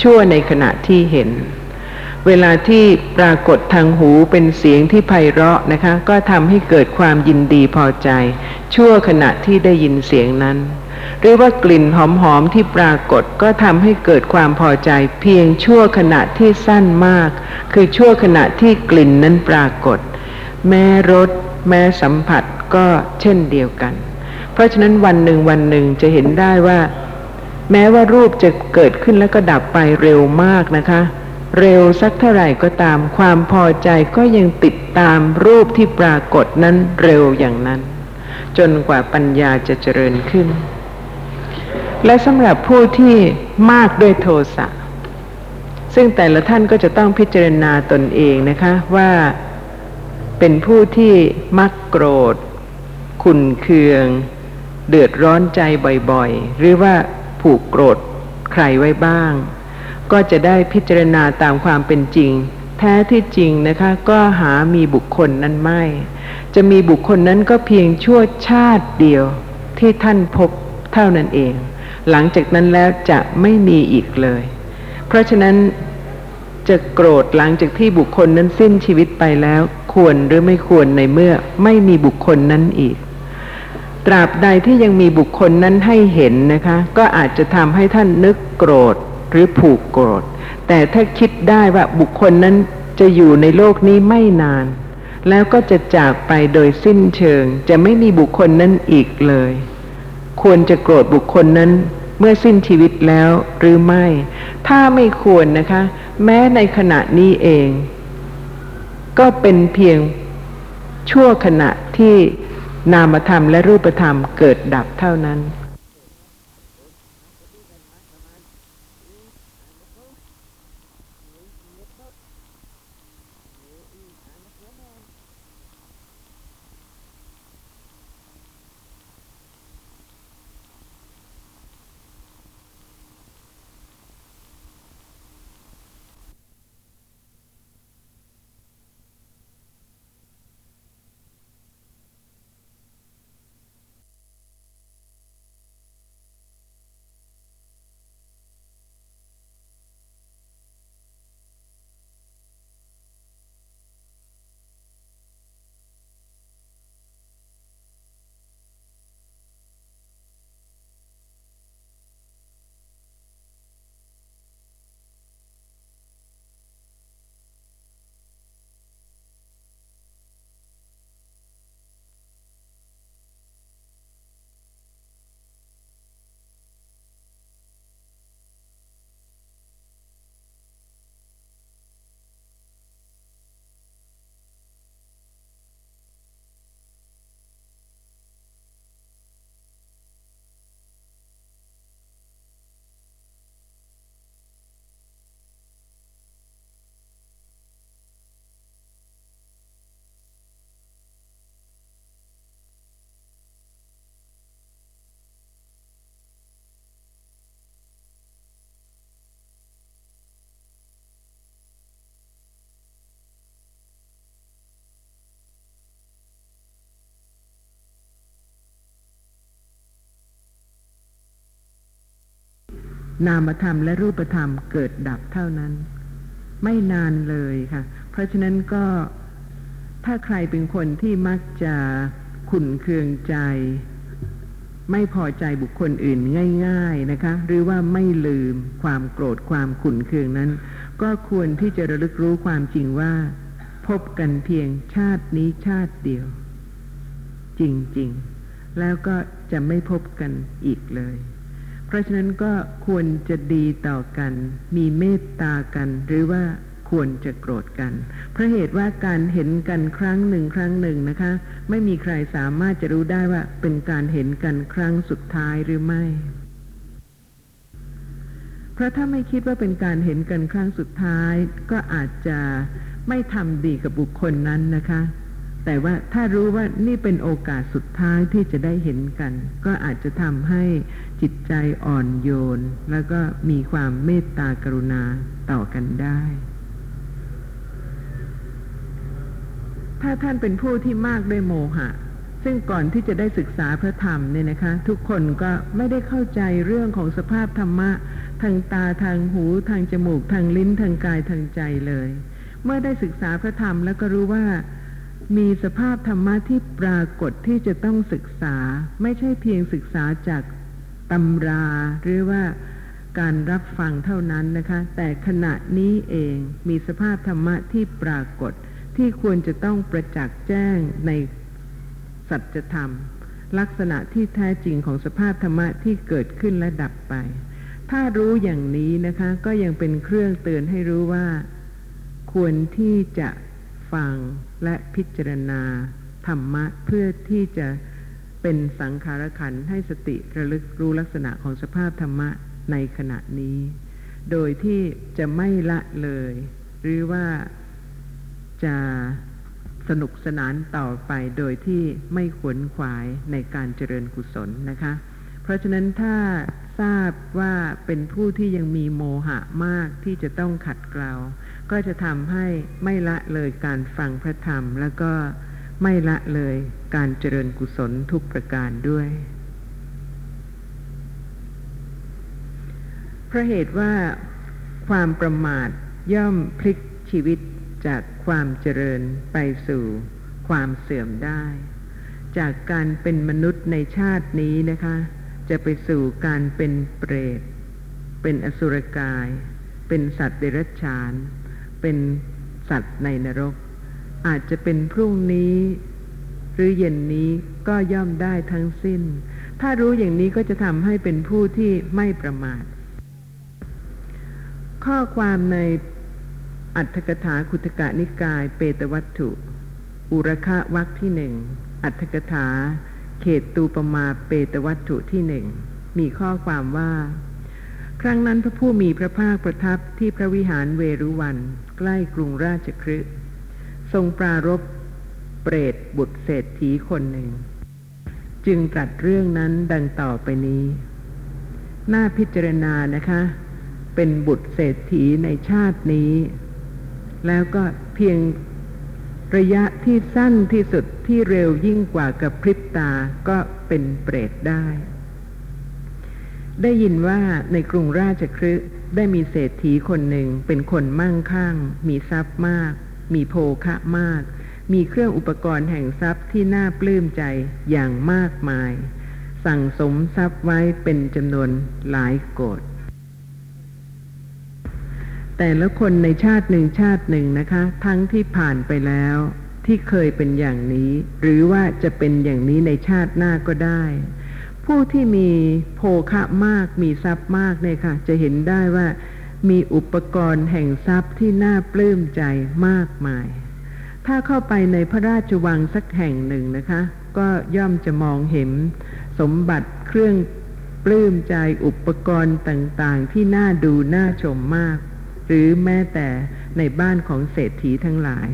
ชั่วในขณะที่เห็น เวลาที่ปรากฏทางหูเป็นเสียงที่ไพเราะนะคะ ก็ทำให้เกิดความยินดีพอใจ ชั่วขณะที่ได้ยินเสียงนั้น หรือว่ากลิ่นหอมๆที่ปรากฏก็ทำให้เกิดความพอใจ เพียงชั่วขณะที่สั้นมาก คือชั่วขณะที่กลิ่นนั้นปรากฏ แม้รสแม้สัมผัสก็เช่นเดียวกัน เพราะฉะนั้นวันหนึ่งวันหนึ่งจะเห็นได้ว่า แม้ว่ารูปจะเกิดขึ้นแล้วก็ดับไปเร็วมากนะคะ เร็วสักเท่าไหร่ก็ตาม ความพอใจก็ยังติดตามรูปที่ปรากฏนั้นเร็วอย่างนั้น จนกว่าปัญญาจะเจริญขึ้น และสำหรับผู้ที่มากด้วยโทสะซึ่งแต่ละท่านก็จะต้องพิจารณาตนเองนะคะว่าเป็นผู้ที่มักโกรธ ขุนเคือง เดือดร้อนใจบ่อยๆ หรือว่าผูกโกรธใครไว้บ้าง ก็จะได้พิจารณาตามความเป็นจริง แท้ที่จริงนะคะก็หามีบุคคลนั้นไม่ จะมีบุคคลนั้นก็เพียงชั่วชาติเดียวที่ท่านพบเท่านั้นเอง หลังจากนั้นแล้วจะไม่มีอีกเลย เพราะฉะนั้นจะโกรธหลังจากที่บุคคลนั้นสิ้นชีวิตไปแล้ว ควรหรือไม่ควรในเมื่อไม่มีบุคคลนั้นอีก ตราบใดที่ยังมีบุคคลนั้นให้เห็นนะคะ ก็อาจจะทำให้ท่านนึกโกรธหรือผูกโกรธ แต่ถ้าคิดได้ว่าบุคคลนั้นจะอยู่ในโลกนี้ไม่นาน แล้วก็จะจากไปโดยสิ้นเชิง จะไม่มีบุคคลนั้นอีกเลย ควรจะโกรธบุคคลนั้นเมื่อสิ้นชีวิตแล้วหรือไม่ ถ้าไม่ควรนะคะ แม้ในขณะนี้เอง ก็เป็นเพียงชั่วขณะที่ นามธรรมและรูปธรรมเกิดดับเท่านั้น นามธรรมและรูปธรรมเกิดดับเท่านั้น ไม่นานเลยค่ะ เพราะฉะนั้นก็ถ้าใครเป็นคนที่มักจะขุนเคืองใจ ไม่พอใจบุคคลอื่นง่าย ๆนะคะ หรือว่าไม่ลืมความโกรธความขุนเคืองนั้น ก็ควรที่จะระลึกรู้ความจริงว่า พบกันเพียงชาตินี้ชาติเดียว จริง ๆ แล้วก็จะไม่พบกันอีกเลย เพราะฉะนั้นก็ควรจะดีต่อกัน มีเมตตากัน หรือว่าควรจะโกรธกัน เพราะเหตุว่าการเห็นกันครั้งหนึ่งครั้งหนึ่งนะคะ ไม่มีใครสามารถจะรู้ได้ว่าเป็นการเห็นกันครั้งสุดท้ายหรือไม่ เพราะถ้าไม่คิดว่าเป็นการเห็นกันครั้งสุดท้าย ก็อาจจะไม่ทำดีกับบุคคลนั้นนะคะ แต่ว่าถ้ารู้ว่านี่เป็นโอกาสสุดท้ายที่จะได้เห็นกัน ก็อาจจะทำให้จิตใจอ่อนโยน แล้วก็มีความเมตตากรุณาต่อกันได้ ถ้าท่านเป็นผู้ที่มากด้วยโมหะ ซึ่งก่อนที่จะได้ศึกษาพระธรรมเนี่ยนะคะ ทุกคนก็ไม่ได้เข้าใจเรื่องของสภาพธรรมะ ทางตาทางหู ทางจมูก ทางลิ้นทางกายทางใจเลย เมื่อได้ศึกษาพระธรรมแล้วก็รู้ว่า มีสภาพธรรมะที่ปรากฏที่จะต้องศึกษา ไม่ใช่เพียงศึกษาจากตำราหรือว่าการรับฟังเท่านั้นนะคะ แต่ขณะนี้เองมีสภาพธรรมะที่ปรากฏ ที่ควรจะต้องประจักษ์แจ้งในสัจธรรม ลักษณะที่แท้จริงของสภาพธรรมะที่เกิดขึ้นและดับไป ถ้ารู้อย่างนี้นะคะ ก็ยังเป็นเครื่องเตือนให้รู้ว่า ควรที่จะฟัง และพิจารณาธรรมะเพื่อที่จะเป็นสังขารขันให้สติระลึกรู้ลักษณะของสภาพธรรมะในขณะนี้ โดยที่จะไม่ละเลย หรือว่าจะสนุกสนานต่อไปโดยที่ไม่ขวนขวายในการเจริญกุศลนะคะ เพราะฉะนั้นถ้าทราบว่าเป็นผู้ที่ยังมีโมหะมากที่จะต้องขัดเกลา ก็จะทำให้ไม่ละเลยการฟังพระธรรม แล้วก็ไม่ละเลยการเจริญกุศลทุกประการด้วย เพราะเหตุว่าความประมาทย่อมพลิกชีวิตจากความเจริญไปสู่ความเสื่อมได้ จากการเป็นมนุษย์ในชาตินี้นะคะ จะไปสู่การเป็นเปรต เป็นอสุรกาย เป็นสัตว์เดรัจฉาน เป็นสัตว์ในนรก อาจจะเป็นพรุ่งนี้ หรือเย็นนี้ก็ย่อมได้ทั้งสิ้น ถ้ารู้อย่างนี้ก็จะทำให้เป็นผู้ที่ไม่ประมาท ข้อความในอัตถกถาคุตกะนิกาย เปตวัตถุ อุรคะวักที่หนึ่งอัตถกถา เขตตูปมาเปตวัตถุที่หนึ่งมีข้อความว่า ครั้งนั้นพระผู้มีพระภาคประทับที่พระวิหารเวรุวัน ใกล้กรุงราชคฤห์ทรงปรารบเปรตบุตรเศรษฐีคนหนึ่ง จึงตรัสเรื่องนั้นดังต่อไปนี้ น่าพิจารณานะคะ เป็นบุตรเศรษฐีในชาตินี้ แล้วก็เพียงระยะที่สั้นที่สุดที่เร็วยิ่งกว่ากับพริบตาก็เป็นเปรตได้ ได้ยินว่าในกรุงราชคฤห์ได้มีเศรษฐีคนหนึ่งเป็นคนมั่งคั่ง มีทรัพย์มาก มีโภคะมาก มีเครื่องอุปกรณ์แห่งทรัพย์ที่น่าปลื้มใจอย่างมากมาย สั่งสมทรัพย์ไว้เป็นจำนวนหลายโกดแต่ละคนในชาติหนึ่งชาติหนึ่งนะคะ ทั้งที่ผ่านไปแล้วที่เคยเป็นอย่างนี้ หรือว่าจะเป็นอย่างนี้ในชาติหน้าก็ได้ ผู้ที่มีโภคะมากมีทรัพย์มากเนี่ยค่ะ จะเห็นได้ว่ามีอุปกรณ์แห่งทรัพย์ที่น่าปลื้มใจมากมาย ถ้าเข้าไปในพระราชวังสักแห่งหนึ่งนะคะ ก็ย่อมจะมองเห็นสมบัติเครื่องปลื้มใจอุปกรณ์ต่างๆ ที่น่าดูน่าชมมาก หรือแม้แต่ในบ้านของเศรษฐีทั้งหลาย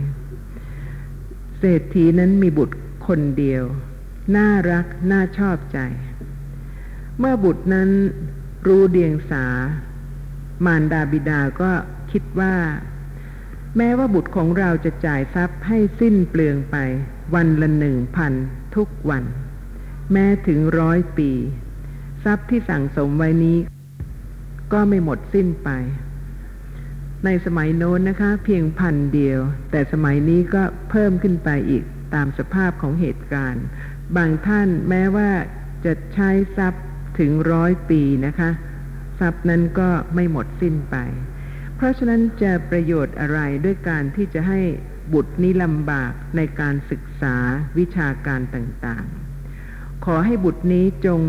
เศรษฐีนั้นมีบุตรคนเดียว น่ารักน่าชอบใจ เมื่อบุตรนั้นรู้เดียงสา มารดาบิดาก็คิดว่า แม้ว่าบุตรของเราจะจ่ายทรัพย์ให้สิ้นเปลืองไป วันละหนึ่งพันทุกวัน แม้ถึงร้อยปี ทรัพย์ที่สั่งสมไว้นี้ ก็ไม่หมดสิ้นไป ในสมัยโน้นนะคะ เพียงพันเดียว แต่สมัยนี้ก็เพิ่มขึ้นไปอีกตามสภาพของเหตุการณ์ บางท่านแม้ว่าจะใช้ทรัพย์ ถึงร้อยปีนะคะ ทรัพย์นั้นก็ไม่หมดสิ้นไป เพราะฉะนั้นจะประโยชน์อะไรด้วยการที่จะให้บุตรนี้ลำบากในการศึกษาวิชาการต่างๆ ขอให้บุตรนี้จง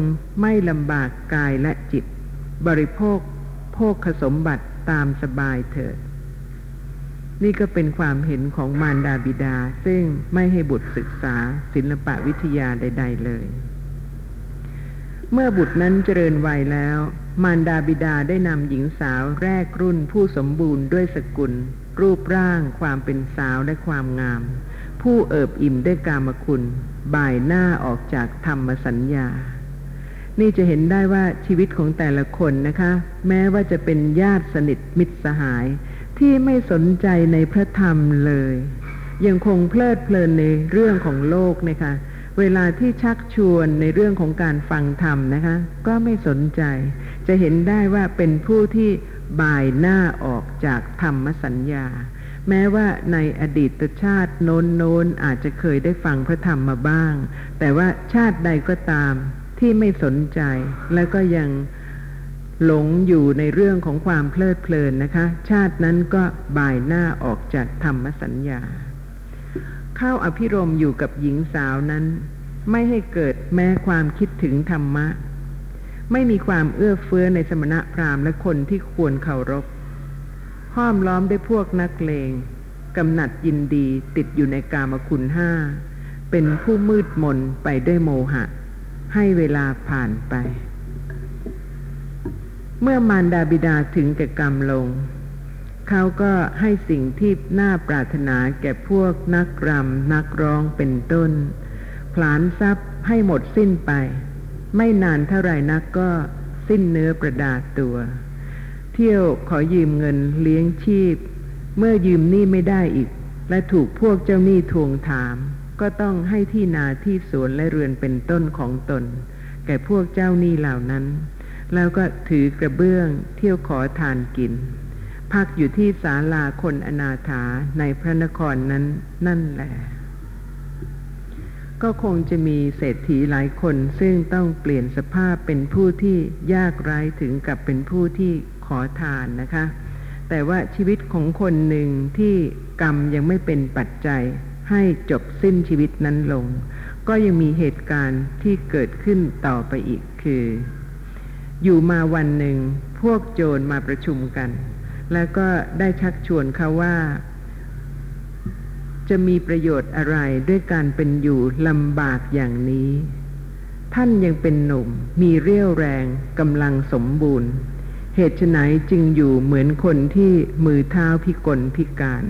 ไม่ลำบากกายและจิต บริโภคโภคสมบัติตามสบายเถิด นี่ก็เป็นความเห็นของมารดาบิดา ซึ่งไม่ให้บุตรศึกษาศิลปะวิทยาใด ๆ เลย เมื่อบุตรนั้นเจริญวัยแล้ว มารดาบิดาได้นำหญิงสาวแรกรุ่นผู้สมบูรณ์ด้วยสกุล รูปร่าง ความเป็นสาวและความงาม ผู้เอิบอิ่มด้วยกามคุณ บ่ายหน้าออกจากธรรมสัญญา นี่จะเห็นได้ว่าชีวิตของแต่ละคนนะคะ แม้ว่าจะเป็นญาติสนิทมิตรสหาย ที่ไม่สนใจในพระธรรมเลย ยังคงเพลิดเพลินในเรื่องของโลกนะคะ เวลาที่ชักชวนในเรื่องของการฟังธรรมนะคะ ก็ไม่สนใจ จะเห็นได้ว่าเป็นผู้ที่บ่ายหน้าออกจากธรรมสัญญา แม้ว่าในอดีตชาติโน้นโน้นอาจจะเคยได้ฟังพระธรรมมาบ้าง แต่ว่าชาติใดก็ตามที่ไม่สนใจ แล้วก็ยังหลงอยู่ในเรื่องของความเพลิดเพลินนะคะ ชาตินั้นก็บ่ายหน้าออกจากธรรมสัญญา เข้าอภิรมอยู่กับหญิงสาวนั้น ไม่ให้เกิดแม้ความคิดถึงธรรมะ ไม่มีความเอื้อเฟื้อในสมณะพราหมณ์และคนที่ควรเคารพห้อมล้อมด้วยพวกนักเลงกำหนัดยินดีติดอยู่ในกามคุณห้า เป็นผู้มืดมนไปด้วยโมหะ ให้เวลาผ่านไป เมื่อมารดาบิดาถึงแก่กรรมลง เขาก็ให้สิ่งที่น่าปรารถนาแก่พวกนักรำนักร้องเป็นต้น ผลานทรัพย์ให้หมดสิ้นไป ไม่นานเท่าไรนักก็สิ้นเนื้อประดาตัว เที่ยวขอยืมเงินเลี้ยงชีพ เมื่อยืมหนี้ไม่ได้อีก และถูกพวกเจ้าหนี้ทวงถาม ก็ต้องให้ที่นาที่สวนและเรือนเป็นต้นของตน แก่พวกเจ้าหนี้เหล่านั้น แล้วก็ถือกระเบื้องเที่ยวขอทานกิน พักอยู่ที่ศาลาคนอนาถาในพระนครนั้นนั่นแหละ ก็คงจะมีเศรษฐีหลายคนซึ่งต้องเปลี่ยนสภาพเป็นผู้ที่ยากไร้ถึงกับเป็นผู้ที่ขอทานนะคะ แต่ว่าชีวิตของคนหนึ่งที่กรรมยังไม่เป็นปัจจัยให้จบสิ้นชีวิตนั้นลง ก็ยังมีเหตุการณ์ที่เกิดขึ้นต่อไปอีกคือ อยู่มาวันหนึ่งพวกโจรมาประชุมกัน แล้วก็ได้ชักชวนเขาว่า จะมีประโยชน์อะไรด้วยการเป็นอยู่ลำบากอย่างนี้ ท่านยังเป็นหนุ่ม มีเรี่ยวแรงกำลังสมบูรณ์ เหตุไฉนจึงอยู่เหมือนคนที่มือเท้าพิกลพิการ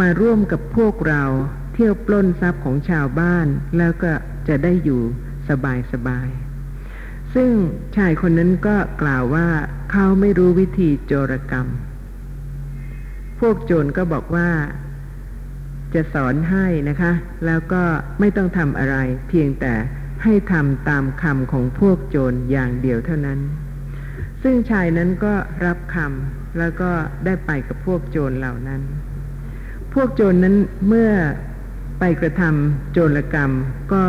มาร่วมกับพวกเราเที่ยวปล้นทรัพย์ของชาวบ้านแล้วก็จะได้อยู่สบายสบาย ซึ่งชายคนนั้นก็กล่าวว่าเขาไม่รู้วิธีโจรกรรม พวกโจรก็บอกว่า จะสอนให้นะคะ แล้วก็ไม่ต้องทำอะไร เพียงแต่ให้ทำตามคำของพวกโจรอย่างเดียวเท่านั้น ซึ่งชายนั้นก็รับคำแล้วก็ได้ไปกับพวกโจรเหล่านั้น พวกโจรนั้นเมื่อไปกระทำโจรกรรมก็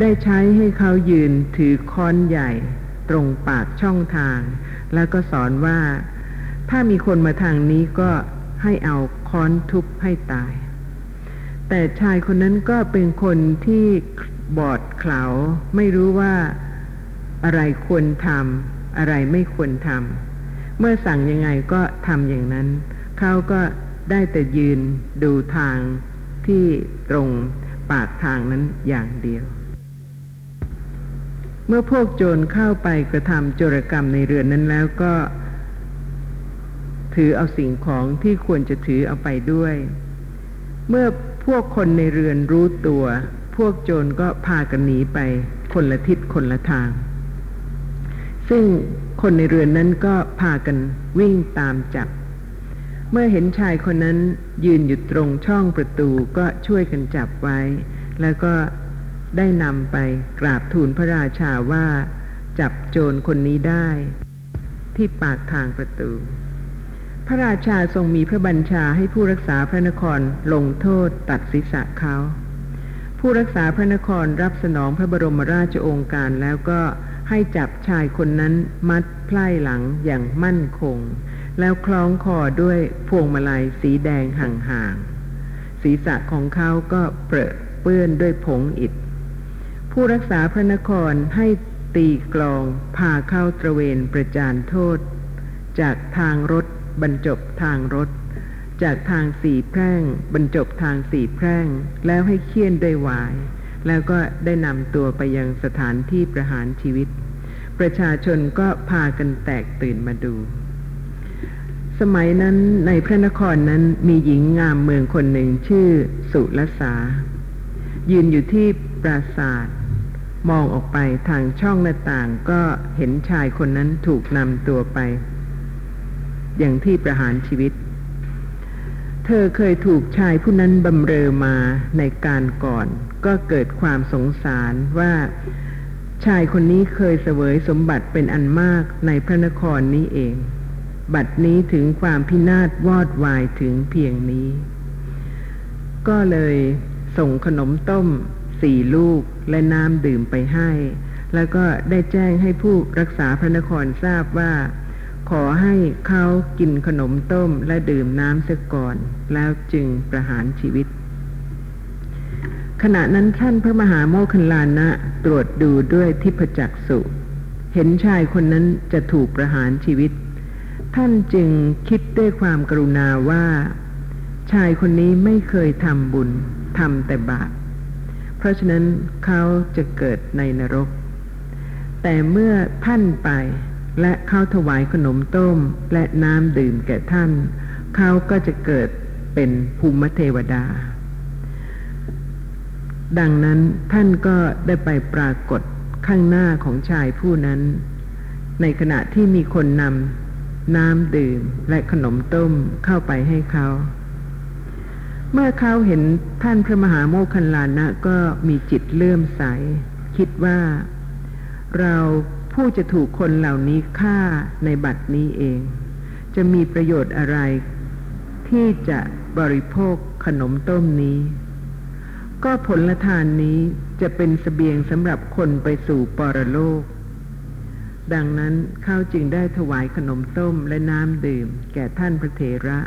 ได้ใช้ให้เขายืนถือค้อนใหญ่ ตรงปากช่องทาง แล้วก็สอนว่า ถ้ามีคนมาทางนี้ก็ให้เอาค้อนทุบให้ตาย แต่ชายคนนั้นก็เป็นคนที่บอดเขลาไม่รู้ว่าอะไรควรทำอะไรไม่ควรทำเมื่อสั่งยังไงก็ทำอย่างนั้น เขาก็ได้แต่ยืนดูทางที่ตรงปากทางนั้นอย่างเดียว เมื่อพวกโจรเข้าไปกระทำโจรกรรมในเรือนนั้นแล้วก็ ถือเอาสิ่งของที่ควรจะถือเอาไปด้วย เมื่อพวกคนในเรือนรู้ตัว พวกโจรก็พากันหนีไป คนละทิศคนละทาง ซึ่งคนในเรือนนั้นก็พากันวิ่งตามจับ เมื่อเห็นชายคนนั้นยืนอยู่ตรงช่องประตูก็ช่วยกันจับไว้ แล้วก็ ได้นำไปกราบทูลพระราชาว่า จับโจรคนนี้ได้ ที่ปากทางประตู พระราชาทรงมีพระบัญชาให้ผู้รักษาพระนครลงโทษตัดศีรษะเขาผู้รักษาพระนครรับสนองพระบรมราชโองการแล้วก็ให้จับชายคนนั้นมัดไพล่หลังอย่างมั่นคง แล้วคล้องคอด้วยพวงมาลัยสีแดงห่างๆศีรษะของเขาก็เปรอะเปื้อนด้วยผงอิฐ ผู้รักษาพระนครให้ตีกลองพาเข้าตระเวนประจานโทษ จากทางรถบรรจบทางรถ จากทางสี่แพร่ง บรรจบทางสี่แพร่ง แล้วให้เคี่ยนด้วยหวาย แล้วก็ได้นำตัวไปยังสถานที่ประหารชีวิต ประชาชนก็พากันแตกตื่นมาดู สมัยนั้นในพระนครนั้นมีหญิงงามเมืองคนหนึ่งชื่อสุลสายืนอยู่ที่ปราศาสตร์ มองออกไปทางช่องหน้าต่างก็เห็นชายคนนั้นถูกนำตัวไป อย่างที่ประหารชีวิต เธอเคยถูกชายผู้นั้นบำเรอมาในการก่อน ก็เกิดความสงสารว่าชายคนนี้เคยเสวยสมบัติเป็นอันมากในพระนครนี้เอง บัดนี้ถึงความพินาศวอดวายถึงเพียงนี้ ก็เลยส่งขนมต้ม สี่ลูกและน้ำดื่มไปให้ แล้วก็ได้แจ้งให้ผู้รักษาพระนครทราบว่า ขอให้เขากินขนมต้มและดื่มน้ำเสียก่อน แล้วจึงประหารชีวิต ขณะนั้นท่านพระมหาโมคคัลลานะตรวจดูด้วยทิพจักษุเห็นชายคนนั้นจะถูกประหารชีวิต ท่านจึงคิดด้วยความกรุณาว่า ชายคนนี้ไม่เคยทำบุญทำแต่บาป เพราะฉะนั้นเขาจะเกิดในนรก แต่เมื่อท่านไปและเข้าถวายขนมต้มและน้ำดื่มแก่ท่าน เขาก็จะเกิดเป็นภูมิเทวดา ดังนั้นท่านก็ได้ไปปรากฏข้างหน้าของชายผู้นั้น ในขณะที่มีคนนำน้ำดื่มและขนมต้มเข้าไปให้เขา เมื่อเขาเห็นท่านพระมหาโมคคัลลานะก็มีจิตเลื่อมใส คิดว่าเราผู้จะถูกคนเหล่านี้ฆ่าในบัดนี้เอง จะมีประโยชน์อะไร ที่จะบริโภคขนมต้มนี้ ก็ผลทานนี้จะเป็นสเสบียงสำหรับคนไปสู่ปรโลก ดังนั้นเขาจึงได้ถวายขนมต้มและน้ำดื่ม แก่ท่านพระเถระ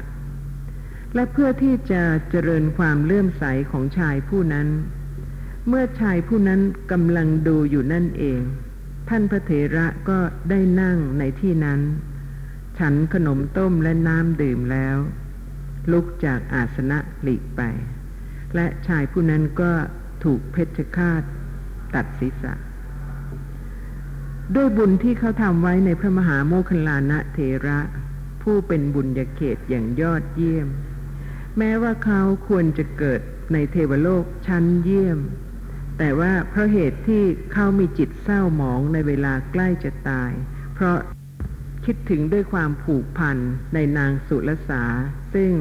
และเพื่อที่จะเจริญความเลื่อมใสของชายผู้นั้น เมื่อชายผู้นั้นกำลังดูอยู่นั่นเอง ท่านพระเถระก็ได้นั่งในที่นั้น ฉันขนมต้มและน้ำดื่มแล้ว ลุกจากอาสนะหลีกไป และชายผู้นั้นก็ถูกเพชฌฆาตตัดศีรษะ ด้วยบุญที่เขาทำไว้ในพระมหาโมคคลลานะเถระ ผู้เป็นบุญญาเขตอย่างยอดเยี่ยม แม้ว่าเขาควรจะเกิดในเทวโลกชั้นเยี่ยม แต่ว่าเพราะเหตุที่เขามีจิตเศร้าหมองในเวลาใกล้จะตาย เพราะคิดถึงด้วยความผูกพันในนางสุรสา ซึ่ง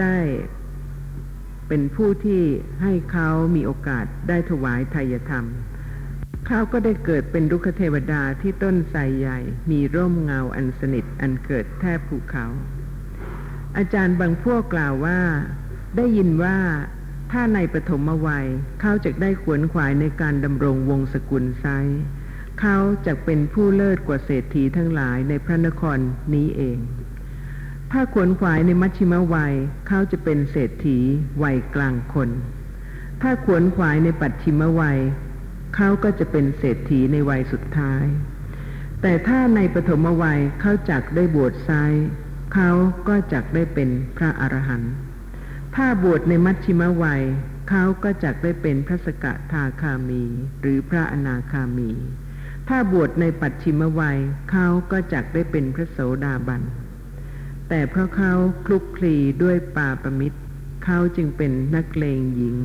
ได้เป็นผู้ที่ให้เขามีโอกาสได้ถวายทายธรรม เขาก็ได้เกิดเป็นรุกขเทวดาที่ต้นไทรใหญ่ มีร่มเงาอันสนิทอันเกิดแทบภูเขา อาจารย์บางพวกกล่าวว่า ได้ยินว่าถ้าในปฐมวัยเขาจะได้ขวนขวายในการดำรงวงศกุลไซเขาจะเป็นผู้เลิศกว่าเศรษฐีทั้งหลายในพระนครนี้เอง ถ้าขวนขวายในมัชชิมวัยเขาจะเป็นเศรษฐีวัยกลางคน ถ้าขวนขวายในปัจฉิมวัยเขาก็จะเป็นเศรษฐีในวัยสุดท้าย แต่ถ้าในปฐมวัยเขาจักได้บวชไซ เขาก็จักได้เป็นพระอรหันต์ถ้าบวชในมัชชิมวัย เขาก็จักได้เป็นพระสกทาคามี หรือพระอนาคามี ถ้าบวชในปัจฉิมวัย เขาก็จักได้เป็นพระโสดาบัน แต่เพราะเขาคลุกคลีด้วยปาประมิตร เขาจึงเป็นนักเลงหญิง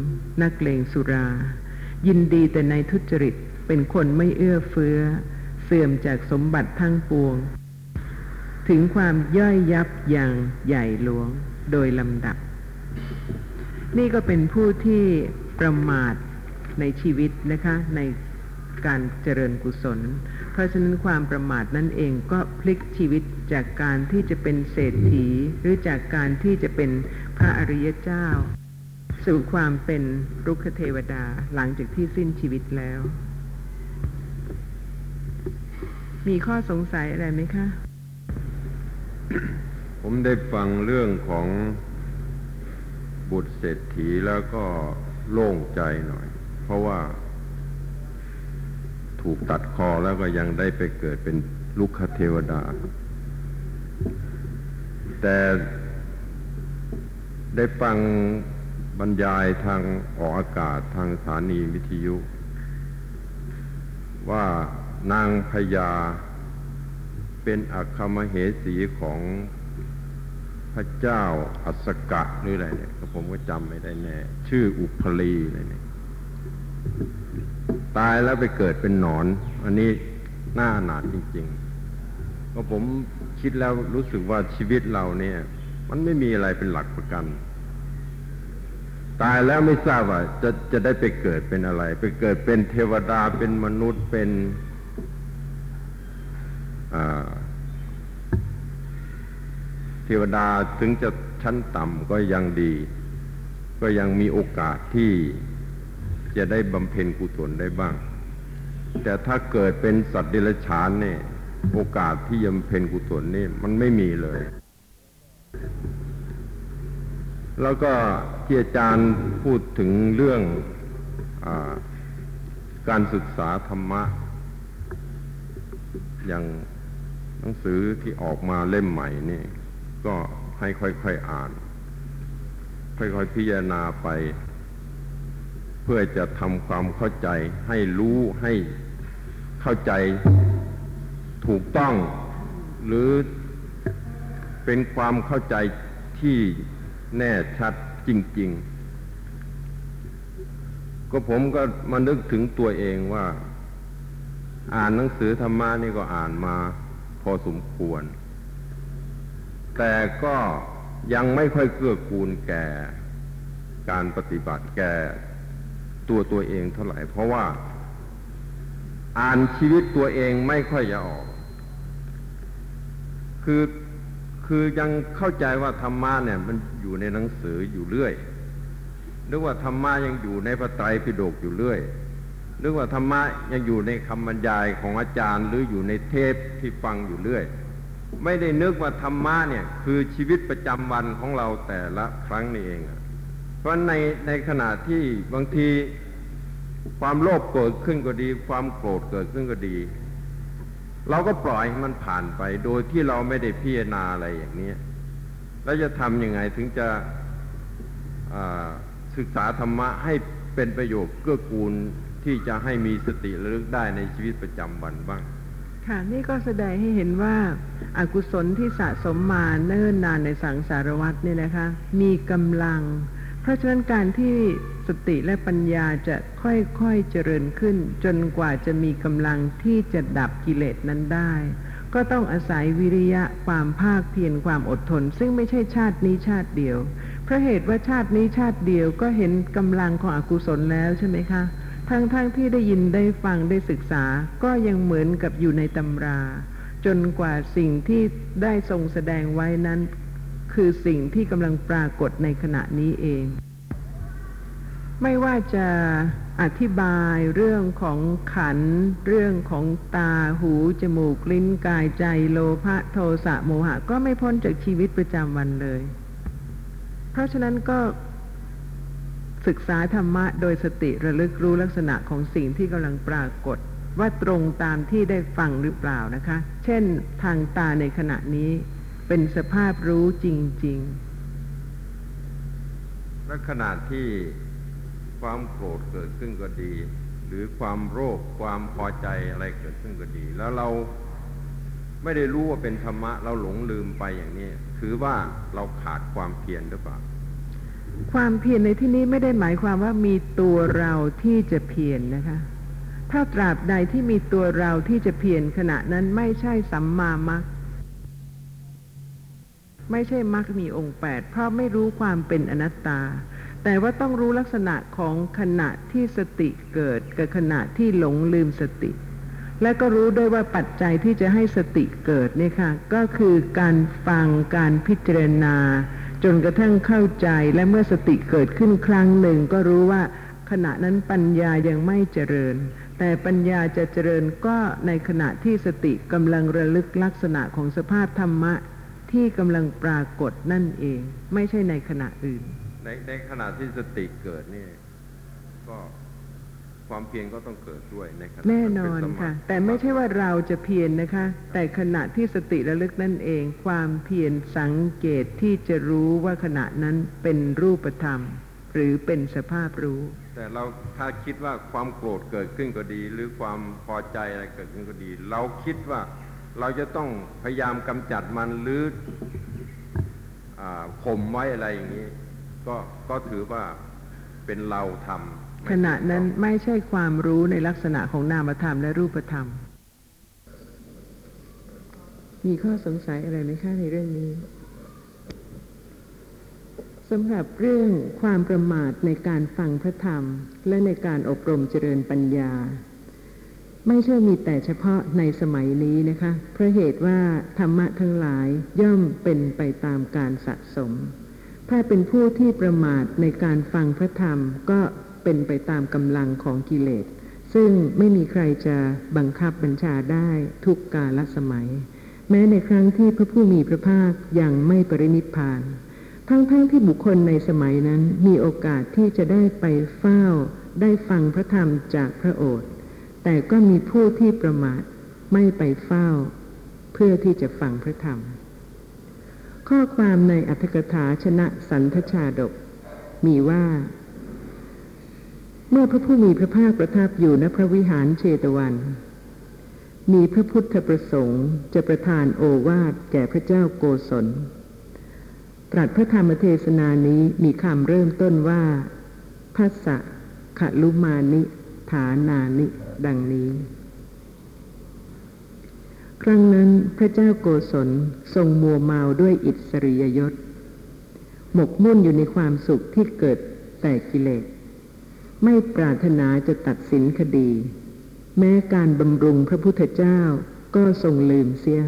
นักเลงสุรา ยินดีแต่ในทุจริต เป็นคนไม่เอื้อเฟื้อ เสื่อมจากสมบัติทั้งปวง ถึงความย่อยยับอย่างใหญ่หลวงโดยลำดับ นี่ก็เป็นผู้ที่ประมาทในชีวิตนะคะในการเจริญกุศล เพราะฉะนั้นความประมาทนั่นเองก็พลิกชีวิตจากการที่จะเป็นเศรษฐี หรือจากการที่จะเป็นพระอริยเจ้า สู่ความเป็นรุกขเทวดาหลังจากที่สิ้นชีวิตแล้ว มีข้อสงสัยอะไรไหมคะ ผมได้ฟังเรื่องของบุตรเศรษฐีแล้วก็โล่งใจหน่อย เพราะว่า ถูกตัดคอแล้วก็ยังได้ไปเกิดเป็นลุกขเทวดา แต่ได้ฟังบรรยายทางออกอากาศทางสถานีวิทยุ ว่านางพญา เป็นอัคมเหสีของพระเจ้าอัสกะหรืออะไรเนี่ยก็ผมก็จำไม่ได้แน่ ชื่ออุพลีอะไรเนี่ยตายแล้วไปเกิดเป็นหนอน อันนี้น่าหนาจริง ๆ ก็ผมคิดแล้วรู้สึกว่าชีวิตเราเนี่ย มันไม่มีอะไรเป็นหลักประกัน ตายแล้วไม่ทราบว่าจะจะได้ไปเกิดเป็นอะไร ไปเกิดเป็นเทวดาเป็นมนุษย์เป็น เทวดาถึงจะชั้นต่ำก็ยังดี ก็ยังมีโอกาสที่จะได้บำเพ็ญกุศลได้บ้าง แต่ถ้าเกิดเป็นสัตว์เดรัจฉานเนี่ย โอกาสที่จะบำเพ็ญกุศลนี่มันไม่มีเลย แล้วก็ที่อาจารย์พูดถึงเรื่องอการศึกษาธรรมะอย่าง หนังสือที่ออกมาเล่มใหม่นี่ก็ให้ค่อยๆอ่าน ค่อยๆพิจารณาไป เพื่อจะทำความเข้าใจ ให้รู้ให้เข้าใจถูกต้อง หรือเป็นความเข้าใจที่แน่ชัดจริง ๆ ก็ผมก็มานึกถึงตัวเองว่า อ่านหนังสือธรรมะนี่ก็อ่านมา พอสมควร แต่ก็ยังไม่ค่อยเกื้อกูลแก่การปฏิบัติแก่ตัวตัวเองเท่าไหร่ เพราะว่า อ่านชีวิตตัวเองไม่ค่อยจะออก คือคือยังเข้าใจว่าธรรมะเนี่ยมันอยู่ในหนังสืออยู่เรื่อยนึกว่าธรรมะยังอยู่ในพระไตรปิฎกอยู่เรื่อย นึกว่าธรรมะยังอยู่ในคำบรรยายของอาจารย์หรืออยู่ในเทปที่ฟังอยู่เรื่อย ไม่ได้นึกว่าธรรมะเนี่ยคือชีวิตประจำวันของเราแต่ละครั้งนี่เอง เพราะในในขณะที่บางทีความโลภเกิดขึ้นก็ดี ความโกรธเกิดขึ้นก็ดี เราก็ปล่อยให้มันผ่านไปโดยที่เราไม่ได้พิจารณาอะไรอย่างนี้แล้วจะทำยังไงถึงจะศึกษาธรรมะให้เป็นประโยชน์เกื้อกูล ที่จะให้มีสติระลึกได้ในชีวิตประจำวันบ้าง ค่ะนี่ก็แสดงให้เห็นว่าอากุศลที่สะสมมาเนิ่นนานในสังสารวัฏเนี่ยนะคะ มีกำลัง เพราะฉะนั้นการที่สติและปัญญาจะค่อยๆเจริญขึ้น จนกว่าจะมีกำลังที่จะดับกิเลสนั้นได้ ก็ต้องอาศัยวิริยะความภาคเพียรความอดทน ซึ่งไม่ใช่ชาตินี้ชาติเดียวเพราะเหตุว่าชาตินี้ชาติเดียวก็เห็นกำลังของอกุศลแล้วใช่ไหมคะ ทั้งๆทที่ได้ยินได้ฟังได้ศึกษาก็ยังเหมือนกับอยู่ในตำรา จนกว่าสิ่งที่ได้ทรงแสดงไว้นั้น คือสิ่งที่กำลังปรากฏในขณะนี้เอง ไม่ว่าจะอธิบายเรื่องของขัน เรื่องของตาหู จมูก ลิ้นกายใจโลภะโทสะโมหะ ก็ไม่พ้นจากชีวิตประจำวันเลย เพราะฉะนั้นก็ ศึกษาธรรมะโดยสติระลึกรู้ลักษณะของสิ่งที่กำลังปรากฏ ว่าตรงตามที่ได้ฟังหรือเปล่านะคะ เช่นทางตาในขณะนี้เป็นสภาพรู้จริง ๆ และขณะที่ความโกรธเกิดขึ้นก็ดี หรือความโรคความพอใจอะไรเกิดขึ้นก็ดี แล้วเราไม่ได้รู้ว่าเป็นธรรมะ เราหลงลืมไปอย่างนี้ ถือว่าเราขาดความเพียรหรือเปล่า ความเพียรในที่นี้ไม่ได้หมายความว่ามีตัวเราที่จะเพียรนนะคะ ถ้าตราบใดที่มีตัวเราที่จะเพียรขณะนั้นไม่ใช่สัมมามัคไม่ใช่มรรคมีองค์แปดเพราะไม่รู้ความเป็นอนัตตา แต่ว่าต้องรู้ลักษณะของขณะที่สติเกิดกับขณะที่หลงลืมสติ และก็รู้ด้วยว่าปัจจัยที่จะให้สติเกิดเนี่ยค่ะก็คือการฟังการพิจารณา จนกระทั่งเข้าใจและเมื่อสติเกิดขึ้นครั้งหนึ่งก็รู้ว่าขณะนั้นปัญญายังไม่เจริญ แต่ปัญญาจะเจริญก็ในขณะที่สติกำลังระลึกลักษณะของสภาพธรรมะที่กำลังปรากฏนั่นเอง ไม่ใช่ในขณะอื่น ในในขณะที่สติเกิดนี่ก็ ความเพียรก็ต้องเกิดด้วยในขณะแน่นอนเป็สมาค่ะ แต่ไม่ใช่ว่าเราจะเพียรนะคะ แต่ขณะที่สติระลึกนั่นเอง ความเพียรสังเกตที่จะรู้ว่าขณะนั้นเป็นรูปธรรม หรือเป็นสภาพรู้ แต่เราถ้าคิดว่าความโกรธเกิดขึ้นก็ดี หรือความพอใจอะไรเกิดขึ้นก็ดี เราคิดว่าเราจะต้องพยายามกำจัดมันหรืออาข่มไว้อะไรอย่างนี้ ก็ก็ถือว่าเป็นเราทำไม่ ขณะนั้นไม่ใช่ความรู้ในลักษณะของนามธรรมและรูปธรรม มีข้อสงสัยอะไรไหมคะในเรื่องนี้สำหรับเรื่องความประมาทในการฟังพระธรรม และในการอบรมเจริญปัญญา ไม่ใช่มีแต่เฉพาะในสมัยนี้นะคะ เพราะเหตุว่าธรรมะทั้งหลายย่อมเป็นไปตามการสะสม ถ้าเป็นผู้ที่ประมาทในการฟังพระธรรมก็ เป็นไปตามกำลังของกิเลส ซึ่งไม่มีใครจะบังคับบัญชาได้ทุกกาลสมัย แม้ในครั้งที่พระผู้มีพระภาคยังไม่ปรินิพพาน ทั้งๆทที่บุคคลในสมัยนั้นมีโอกาสที่จะได้ไปเฝ้า ได้ฟังพระธรรมจากพระโอษฐ์แต่ก็มีผู้ที่ประมาทไม่ไปเฝ้า เพื่อที่จะฟังพระธรรม ข้อความในอัตถกถาชนะสันทชาดกมีว่า เมื่อพระผู้มีพระภาคประทับอยู่ณพระวิหารเชตวัน มีพระพุทธประสงค์จะประทานโอวาทแก่พระเจ้าโกศล ตรัสพระธรรมเทศนานี้มีคำเริ่มต้นว่าพัสสะขลุมานิฐานานิดังนี้ ครั้งนั้นพระเจ้าโกศลทรงมัวเมาด้วยอิสริยยศ หมกมุ่นอยู่ในความสุขที่เกิดแต่กิเลส ไม่ปรารถนาจะตัดสินคดี แม้การบำรุงพระพุทธเจ้าก็ทรงลืมเสีย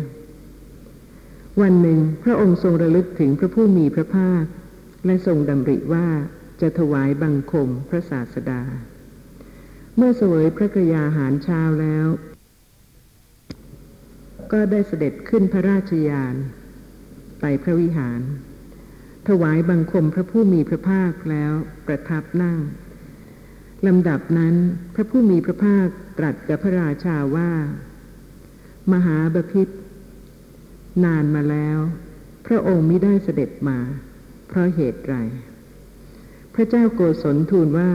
วันหนึ่งพระองค์ทรงระลึกถึงพระผู้มีพระภาค และทรงดำริว่าจะถวายบังคมพระศาสดา เมื่อเสวยพระกยาหารเช้าแล้ว ก็ได้เสด็จขึ้นพระราชยาน ไปพระวิหาร ถวายบังคมพระผู้มีพระภาคแล้วประทับนั่ง ลำดับนั้นพระผู้มีพระภาคตรัสกับพระราชาว่า มหาบพิษนานมาแล้ว พระองค์ไม่ได้เสด็จมา เพราะเหตุไร พระเจ้าโกศลทูลว่า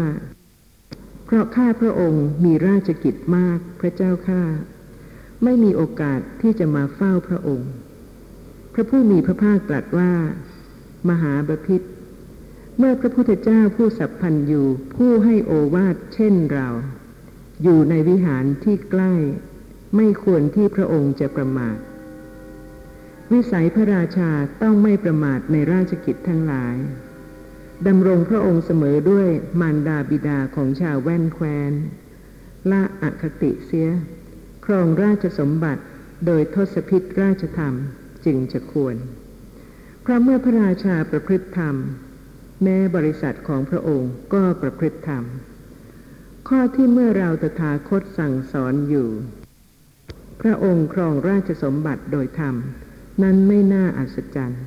เพราะข้าพระองค์มีราชกิจมากพระเจ้าข้าไม่มีโอกาสที่จะมาเฝ้าพระองค์ พระผู้มีพระภาคตรัสว่า มหาบพิษ เมื่อพระพุทธเจ้าผู้สัพพันอยู่ผู้ให้โอวาทเช่นเรา อยู่ในวิหารที่ใกล้ ไม่ควรที่พระองค์จะประมาท วิสัยพระราชาต้องไม่ประมาทในราชกิจทั้งหลายดำรงพระองค์เสมอด้วยมารดาบิดาของชาวแว่นแควนละอคติเสีย ครองราชสมบัติโดยทศพิษราชธรรมจึงจะควร เพราะเมื่อพระราชาประพฤติธรรม แม้บริษัทของพระองค์ก็ประพฤติธรรม ข้อที่เมื่อเราตถาคตสั่งสอนอยู่ พระองค์ครองราชสมบัติโดยธรรม นั้นไม่น่าอัศจรรย์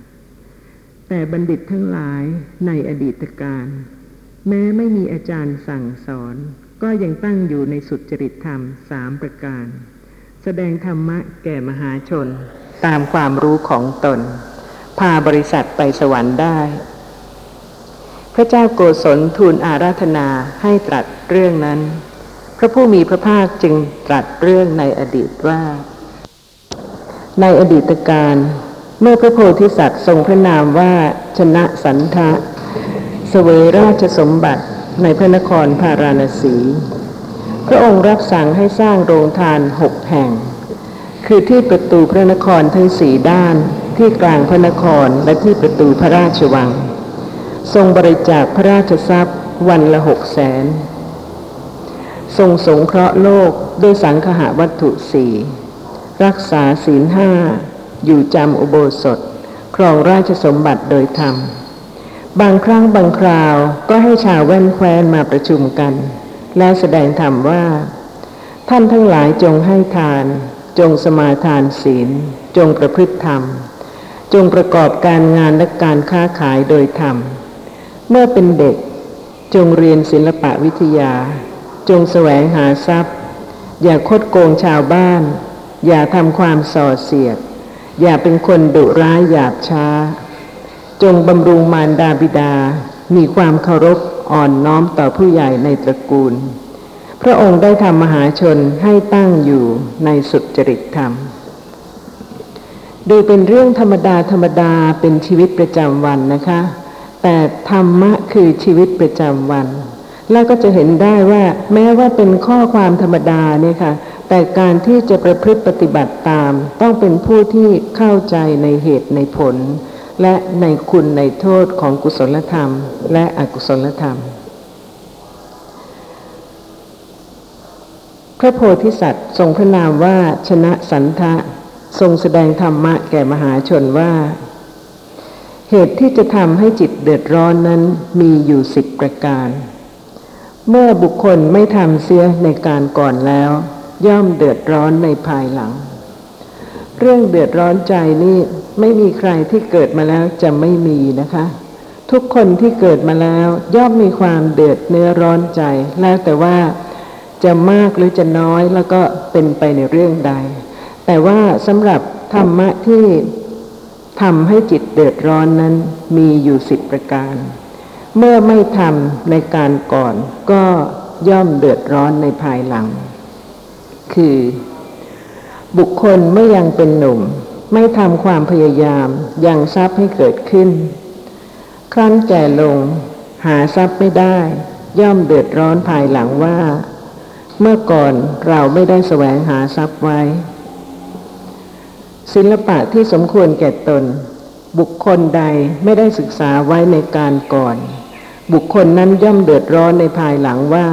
แต่บัณฑิตทั้งหลายในอดีตการแม้ไม่มีอาจารย์สั่งสอน ก็ยังตั้งอยู่ในสุจริตธรรมสามประการ แสดงธรรมะแก่มหาชน ตามความรู้ของตน พาบริษัทไปสวรรค์ได้ พระเจ้าโกศลทูลอาราธนาให้ตรัสเรื่องนั้น พระผู้มีพระภาคจึงตรัสเรื่องในอดีตว่า ในอดีตการเมื่อพระโพธิสัตว์ทรงพระนามว่าชนะสันทะเสวยราชสมบัติในพระนครพาราณสี พระองค์รับสั่งให้สร้างโรงทานหกแห่ง คือที่ประตูพระนครทั้งสี่ด้านที่กลางพระนครและที่ประตูพระราชวัง ทรงบริจาคพระราชทรัพย์วันละหกแสน ทรงสงเคราะห์โลกด้วยสังคหวัตถุสี่รักษาศีลห้า อยู่จำอุโบสถ ครองราชสมบัติโดยธรรม บางครั้งบางคราวก็ให้ชาวแว่นแควนมาประชุมกัน แล้วแสดงธรรมว่า ท่านทั้งหลายจงให้ทาน จงสมาทานศีล จงประพฤติธรรม จงประกอบการงานและการค้าขายโดยธรรม เมื่อเป็นเด็กจงเรียนศิลปะวิทยา จงแสวงหาทรัพย์ อย่าคดโกงชาวบ้าน อย่าทำความส่อเสียด อย่าเป็นคนดุร้ายหยาบช้า จงบำรุงมารดาบิดา มีความเคารพอ่อนน้อมต่อผู้ใหญ่ในตระกูล พระองค์ได้ทำมหาชนให้ตั้งอยู่ในสุดจริตธรรม ดูเป็นเรื่องธรรมดาธรรมดาเป็นชีวิตประจำวันนะคะ แต่ธรรมะคือชีวิตประจำวัน แล้วก็จะเห็นได้ว่าแม้ว่าเป็นข้อความธรรมดาเนี่ยค่ะ แต่การที่จะประพฤติปฏิบัติตาม ต้องเป็นผู้ที่เข้าใจในเหตุในผล และในคุณในโทษของกุศลธรรม และอกุศลธรรม พระโพธิสัตว์ทรงพระนามว่าชนะสันทะ ทรงแสดงธรรมะแก่มหาชนว่า เหตุที่จะทำให้จิตเดือดร้อนนั้นมีอยู่สิบประการ เมื่อบุคคลไม่ทำเสียในการก่อนแล้ว ย่อมเดือดร้อนในภายหลัง เรื่องเดือดร้อนใจนี่ไม่มีใครที่เกิดมาแล้วจะไม่มีนะคะ ทุกคนที่เกิดมาแล้วย่อมมีความเดือดเนื้อร้อนใจ แล้วแต่ว่าจะมากหรือจะน้อยแล้วก็เป็นไปในเรื่องใด แต่ว่าสำหรับธรรมะที่ ทำให้จิตเดือดร้อนนั้นมีอยู่สิบประการ เมื่อไม่ทำในการก่อนก็ย่อมเดือดร้อนในภายหลัง คือ บุคคลเมื่อยังเป็นหนุ่ม ไม่ทำความพยายามยังทรัพย์ให้เกิดขึ้น ครั้นแก่ลงหาทรัพย์ไม่ได้ ย่อมเดือดร้อนภายหลังว่า เมื่อก่อนเราไม่ได้แสวงหาทรัพย์ไว้ ศิลปะที่สมควรแก่ตน บุคคลใดไม่ได้ศึกษาไว้ในการก่อน บุคคลนั้นย่อมเดือดร้อนในภายหลังว่า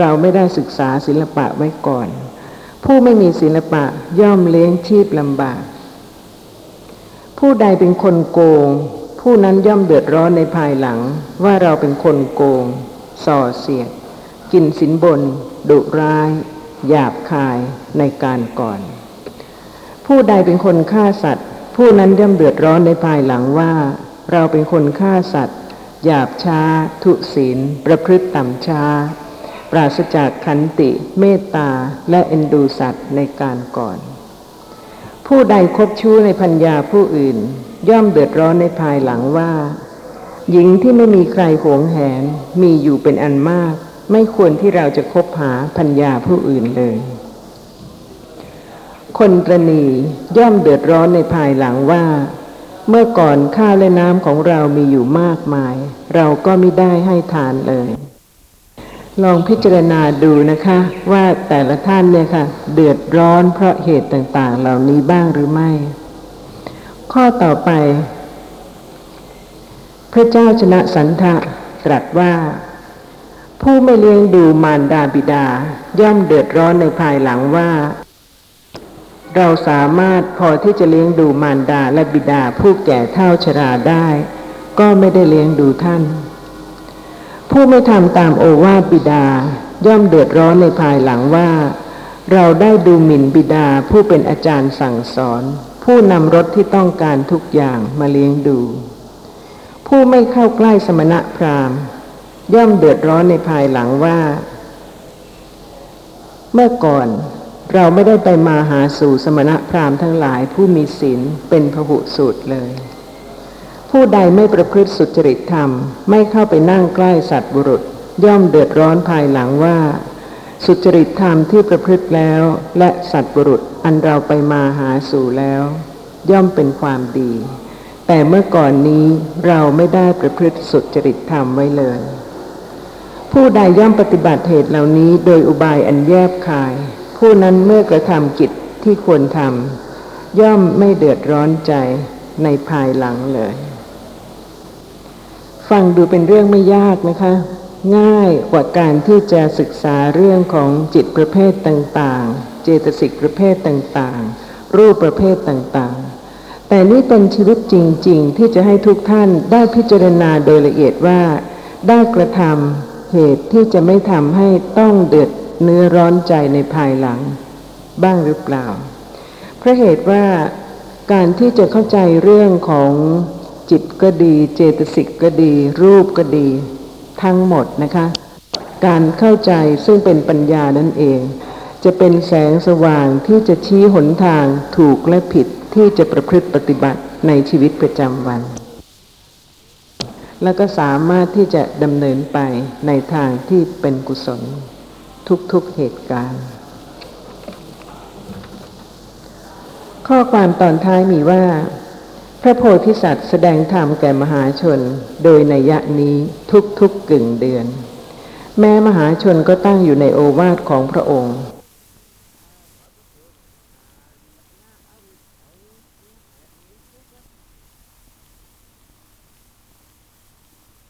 เราไม่ได้ศึกษาศิลปะไว้ก่อน ผู้ไม่มีศิลปะย่อมเลี้ยงชีพลำบาก ผู้ใดเป็นคนโกง ผู้นั้นย่อมเดือดร้อนในภายหลัง ว่าเราเป็นคนโกง ส่อเสียดกินสินบน ดุร้าย หยาบคายในการก่อน ผู้ใดเป็นคนฆ่าสัตว์ ผู้นั้นย่อมเดือดร้อนในภายหลังว่า เราเป็นคนฆ่าสัตว์ หยาบช้า ทุศีล ประพฤติต่ำช้า ปราศจากขันติ เมตตา และเอ็นดูสัตว์ในการก่อน ผู้ใดคบชู้ในพัญญาผู้อื่น ย่อมเดือดร้อนในภายหลังว่า หญิงที่ไม่มีใครหวงแหนมีอยู่เป็นอันมาก ไม่ควรที่เราจะคบหาพัญญาผู้อื่นเลย คนตรณีย่อมเดือดร้อนในภายหลังว่า เมื่อก่อนข้าวและน้ำของเรามีอยู่มากมาย เราก็ไม่ได้ให้ทานเลย ลองพิจารณาดูนะคะว่าแต่ละท่านเนี่ยค่ะ เดือดร้อนเพราะเหตุต่างๆ เหล่านี้บ้างหรือไม่ ข้อต่อไป พระเจ้าชนะสันทะตรัสว่าผู้ไม่เลี้ยงดูมารดาบิดา ย่อมเดือดร้อนในภายหลังว่า เราสามารถพอที่จะเลี้ยงดูมารดาและบิดาผู้แก่เท่าชราได้ ก็ไม่ได้เลี้ยงดูท่าน ผู้ไม่ทำตามโอวาทบิดาย่อมเดือดร้อนในภายหลังว่า เราได้ดูหมิ่นบิดาผู้เป็นอาจารย์สั่งสอน ผู้นำรถที่ต้องการทุกอย่างมาเลี้ยงดู ผู้ไม่เข้าใกล้สมณะพราหมณ์ ย่อมเดือดร้อนในภายหลังว่า เมื่อก่อน เราไม่ได้ไปมาหาสู่สมณะพราหมณ์ทั้งหลายผู้มีศีลเป็นพหุสูตรเลย ผู้ใดไม่ประพฤติสุจริตธรรม ไม่เข้าไปนั่งใกล้สัตว์บุรุษ ย่อมเดือดร้อนภายหลังว่า สุจริตธรรมที่ประพฤติแล้ว และสัตว์บุรุษอันเราไปมาหาสู่แล้ว ย่อมเป็นความดี แต่เมื่อก่อนนี้เราไม่ได้ประพฤติสุจริตธรรมไว้เลย ผู้ใดย่อมปฏิบัติเหตุเหล่านี้โดยอุบายอันแยบคาย ผู้นั้นเมื่อกระทำกิจที่ควรทำย่อมไม่เดือดร้อนใจในภายหลังเลย ฟังดูเป็นเรื่องไม่ยากนะคะ ง่ายกว่าการที่จะศึกษาเรื่องของจิตประเภทต่างๆ เจตสิกประเภทต่างๆ รูปประเภทต่างๆ แต่นี่เป็นชีวิตจริง ๆ ที่จะให้ทุกท่านได้พิจารณาโดยละเอียดว่า ได้กระทำเหตุที่จะไม่ทำให้ต้องเดือด เนื้อร้อนใจในภายหลังบ้างหรือเปล่า เพราะเหตุว่าการที่จะเข้าใจเรื่องของจิตก็ดี เจตสิกก็ดี รูปก็ดี ทั้งหมดนะคะ การเข้าใจซึ่งเป็นปัญญานั่นเอง จะเป็นแสงสว่างที่จะชี้หนทางถูกและผิดที่จะประพฤติปฏิบัติในชีวิตประจำวัน แล้วก็สามารถที่จะดำเนินไปในทางที่เป็นกุศล ทุกๆเหตุการณ์ ข้อความตอนท้ายมีว่า พระโพธิสัตว์แสดงธรรมแก่มหาชน โดยในยะนี้ทุกๆกกึ่งเดือน แม้มหาชนก็ตั้งอยู่ในโอวาทของพระองค์